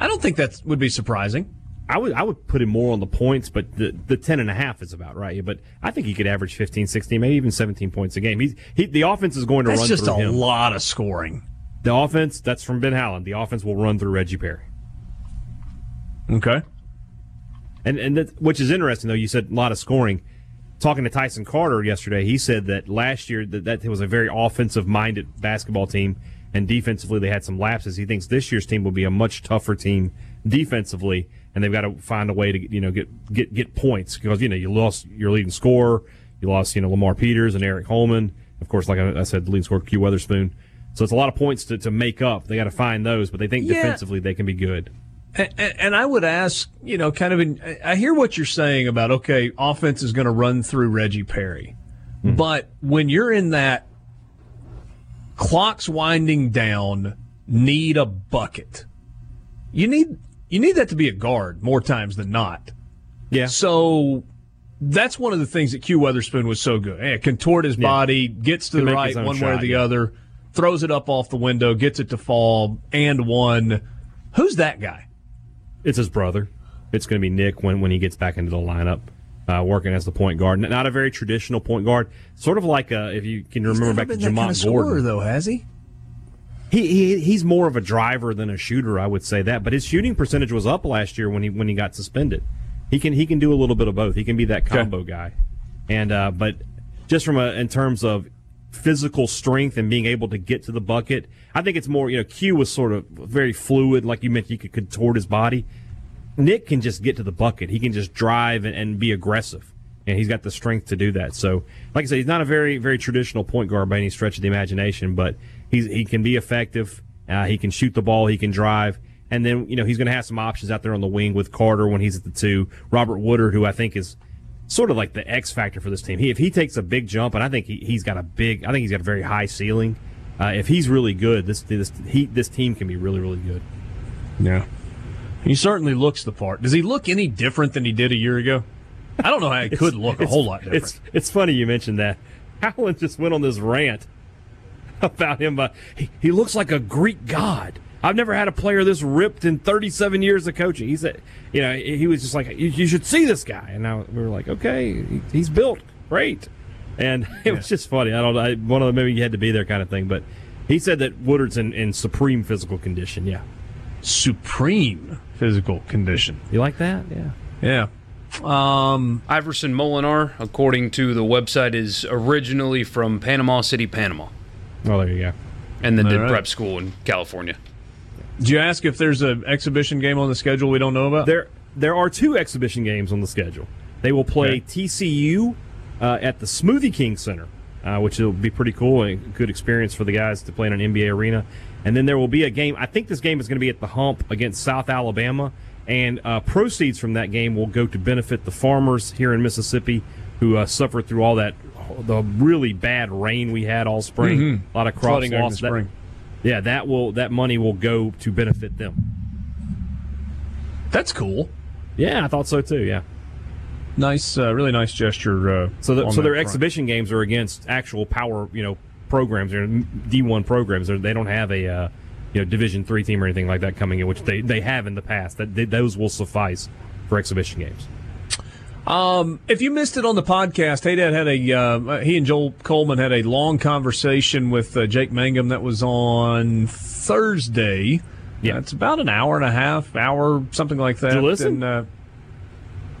I don't think that would be surprising. I would I would put him more on the points, but the the ten and a half is about right. But I think he could average 15, 16, maybe even 17 points a game. He's he the offense is going to That's run just through a him. lot of scoring. The offense that's from Ben Howland. The offense will run through Reggie Perry. Okay. And and that, which is interesting though. You said a lot of scoring. Talking to Tyson Carter yesterday, he said that last year that that was a very offensive minded basketball team, and defensively they had some lapses. He thinks this year's team will be a much tougher team defensively, and they've got to find a way to you know get get get points because you know you lost your leading scorer, you lost you know Lamar Peters and Aric Holman, of course, like I, I said, the leading scorer Q Weatherspoon. So it's a lot of points to, to make up. They got to find those, but they think Yeah. defensively they can be good. And, and I would ask, you know, kind of in, I hear what you're saying about, okay, offense is going to run through Reggie Perry. Hmm. But when you're in that clock's winding down, need a bucket, you need, you need that to be a guard more times than not. Yeah. So that's one of the things that Q Weatherspoon was so good. Eh, contort his body, gets to Can the right one way or the yeah. other, throws it up off the window, gets it to fall, and one. Who's that guy? It's his brother. It's going to be Nick when, when he gets back into the lineup, uh, working as the point guard. Not a very traditional point guard. Sort of like uh, if you can remember back to been that Jamont kind of Gordon. scorer, though, has he? He, he he's more of a driver than a shooter, I would say that. But his shooting percentage was up last year when he when he got suspended. He can he can do a little bit of both. He can be that combo guy, and uh, but just from a in terms of physical strength and being able to get to the bucket, I think it's more you know Q was sort of very fluid, like you mentioned, he could contort his body. Nick can just get to the bucket. He can just drive and, and be aggressive, and he's got the strength to do that. So, like I said, he's not a very very traditional point guard by any stretch of the imagination, but he's he can be effective. Uh, he can shoot the ball. He can drive. And then you know he's going to have some options out there on the wing with Carter when he's at the two. Robert Woodard, who I think is sort of like the X factor for this team. He if he takes a big jump, and I think he, he's got a big, I think he's got a very high ceiling. Uh, if he's really good, this this he this team can be really really good. Yeah. He certainly looks the part. Does he look any different than he did a year ago? I don't know how he could look a whole lot different. It's it's funny you mentioned that. Howland just went on this rant about him. Uh, he, he looks like a Greek god. I've never had a player this ripped in 37 years of coaching. He said, you know, he was just like, you, you should see this guy. And now we were like, okay, he, he's built great. And it was just funny. I don't know. One of them, maybe you had to be there kind of thing. But he said that Woodard's in, in supreme physical condition. Yeah. Supreme physical condition. You like that? Yeah. Yeah. Um, Iverson Molinar, according to the website, is originally from Panama City, Panama, Oh, there you go. and then All did right. prep school in California. Do you ask if there's an exhibition game on the schedule we don't know about? There, there are two exhibition games on the schedule. They will play Okay. TCU uh, at the Smoothie King Center, uh, which will be pretty cool and a good experience for the guys to play in an NBA arena. And then there will be a game. I think this game is going to be at the Hump against South Alabama, and uh, proceeds from that game will go to benefit the farmers here in Mississippi who uh, suffered through all that the really bad rain we had all spring. Mhm. A lot of crops lost. That- spring. yeah, that will that money will go to benefit them. That's cool. Yeah, I thought so too. Yeah. Nice, uh, really nice gesture. Uh, So, the, so their front. exhibition games are against actual power, you know, programs or D one programs. They're, they don't have a, uh, you know, Division three team or anything like that coming in, which they, they have in the past. That they, those will suffice for exhibition games. Um, if you missed it on the podcast, Hey Dad had a uh, he and Joel Coleman had a long conversation with uh, Jake Mangum that was on Thursday. Yeah, it's about an hour and a half, hour something like that. Listen? And, uh,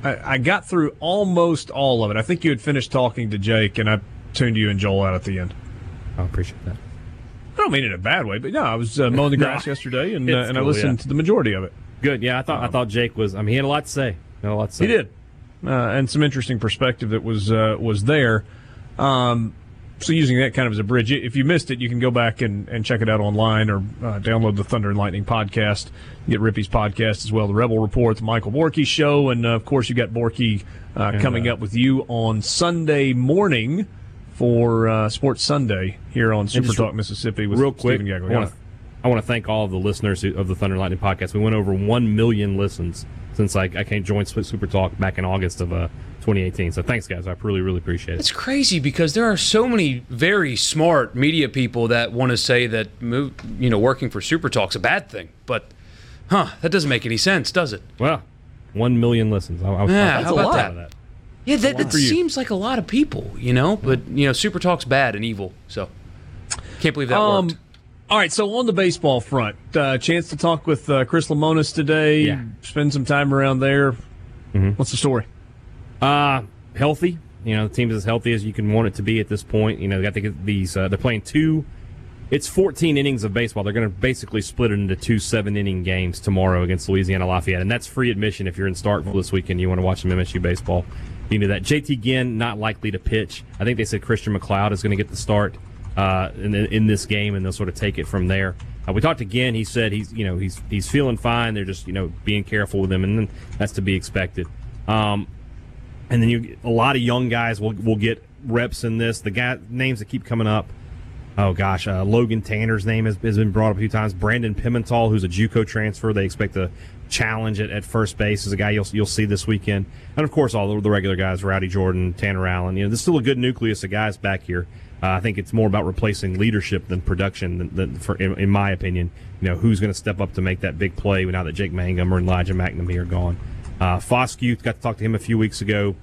I, I got through almost all of it. I think you had finished talking to Jake, and I tuned you and Joel out at the end. I appreciate that. I don't mean it in a bad way, but no, I was uh, mowing the No. grass yesterday, and uh, It's and I listened yeah. to the majority of it. Good. Yeah, I thought I thought Jake was. I mean, he had a lot to say. He had a lot to say. He did, uh, and some interesting perspective that was uh, was there. Um, so using that kind of as a bridge, if you missed it, you can go back and, and check it out online or uh, download the Thunder and Lightning podcast. You get Rippey's podcast as well, the Rebel Report, the Michael Borky show, and uh, of course you got Borky uh, coming uh, up with you on Sunday morning for uh, Sports Sunday here on Super just Talk Mississippi with Real quick, Stephen I want to I want to thank all of the listeners of the Thunder and Lightning podcast. We went over one million listens since I, I came join Super Talk back in August of uh, 2018. So thanks, guys. I really really appreciate it. It's crazy because there are so many very smart media people that want to say that move, you know, working for Super Talk's a bad thing, but huh, that doesn't make any sense, does it? Well, one million listens. I, I was Yeah, I was how about proud that? Of Yeah, that, that seems like a lot of people, you know. But you know, Super Talk's bad and evil, so can't believe that Um, worked. All right, so on the baseball front, uh, chance to talk with uh, Chris Lemonis today. Yeah. Spend some time around there. What's the story? Uh, healthy. You know, the team's as healthy as you can want it to be at this point. You know, they got to get these. Uh, they're playing two. It's 14 innings of baseball. They're going to basically split it into two seven inning games tomorrow against Louisiana Lafayette, and that's free admission if you're in Starkville this weekend. You want to watch some MSU baseball. You do that. JT Ginn not likely to pitch. I think they said Christian MacLeod is going to get the start uh, in, in this game, and they'll sort of take it from there. Uh, we talked to Ginn. He said he's you know he's he's feeling fine. They're just you know being careful with him, and that's to be expected. Um, and then you a lot of young guys will will get reps in this. The guy names that keep coming up. Oh gosh, uh, Logan Tanner's name has, has been brought up a few times. Brandon Pimentel, who's a JUCO transfer, they expect to challenge at, at first base, is a guy you'll you'll see this weekend. And of course, all the, regular guys: Rowdy Jordan, Tanner Allen. You know, there's still a good nucleus of guys back here. Uh, I think it's more about replacing leadership than production. Than, than for, in, in my opinion, you know, who's going to step up to make that big play now that Jake Mangum or Elijah MacNamee are gone. Uh, Foscue got to talk to him a few weeks ago.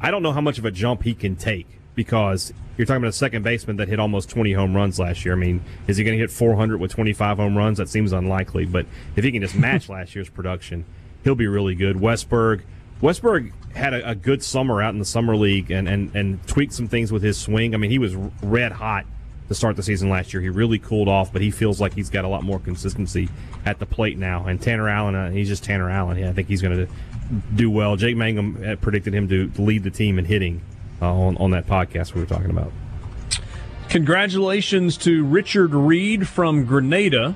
I don't know how much of a jump he can take because you're talking about a second baseman that hit almost 20 home runs last year. I mean, is he going to hit 400 with 25 home runs? That seems unlikely. But if he can just match last year's production, he'll be really good. Westburg, Westburg had a, a good summer out in the summer league and, and, and tweaked some things with his swing. I mean, he was red hot to start the season last year. He really cooled off, but he feels like he's got a lot more consistency at the plate now. And Tanner Allen, uh, he's just Tanner Allen. Yeah, I think he's going to do well. Jake Mangum predicted him to lead the team in hitting uh, on, on that podcast we were talking about. Congratulations to Richard Reed from Grenada,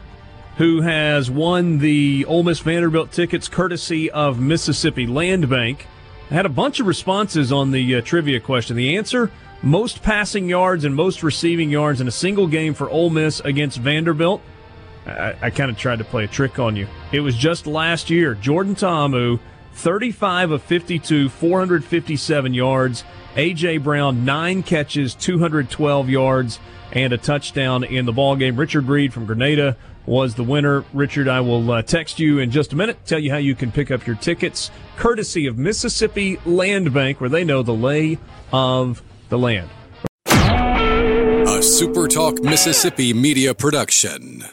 who has won the Ole Miss Vanderbilt tickets courtesy of Mississippi Land Bank. I had a bunch of responses on the uh, trivia question. The answer most passing yards and most receiving yards in a single game for Ole Miss against Vanderbilt. I, I kind of tried to play a trick on you. It was just last year. Jordan Ta'amu, 35 of 52, 457 yards. A.J. Brown, nine catches, 212 yards, and a touchdown in the ball game. Richard Reed from Grenada was the winner. Richard, I will uh, text you in just a minute, tell you how you can pick up your tickets, courtesy of Mississippi Land Bank, where they know the lay of the land. A SuperTalk Mississippi media production.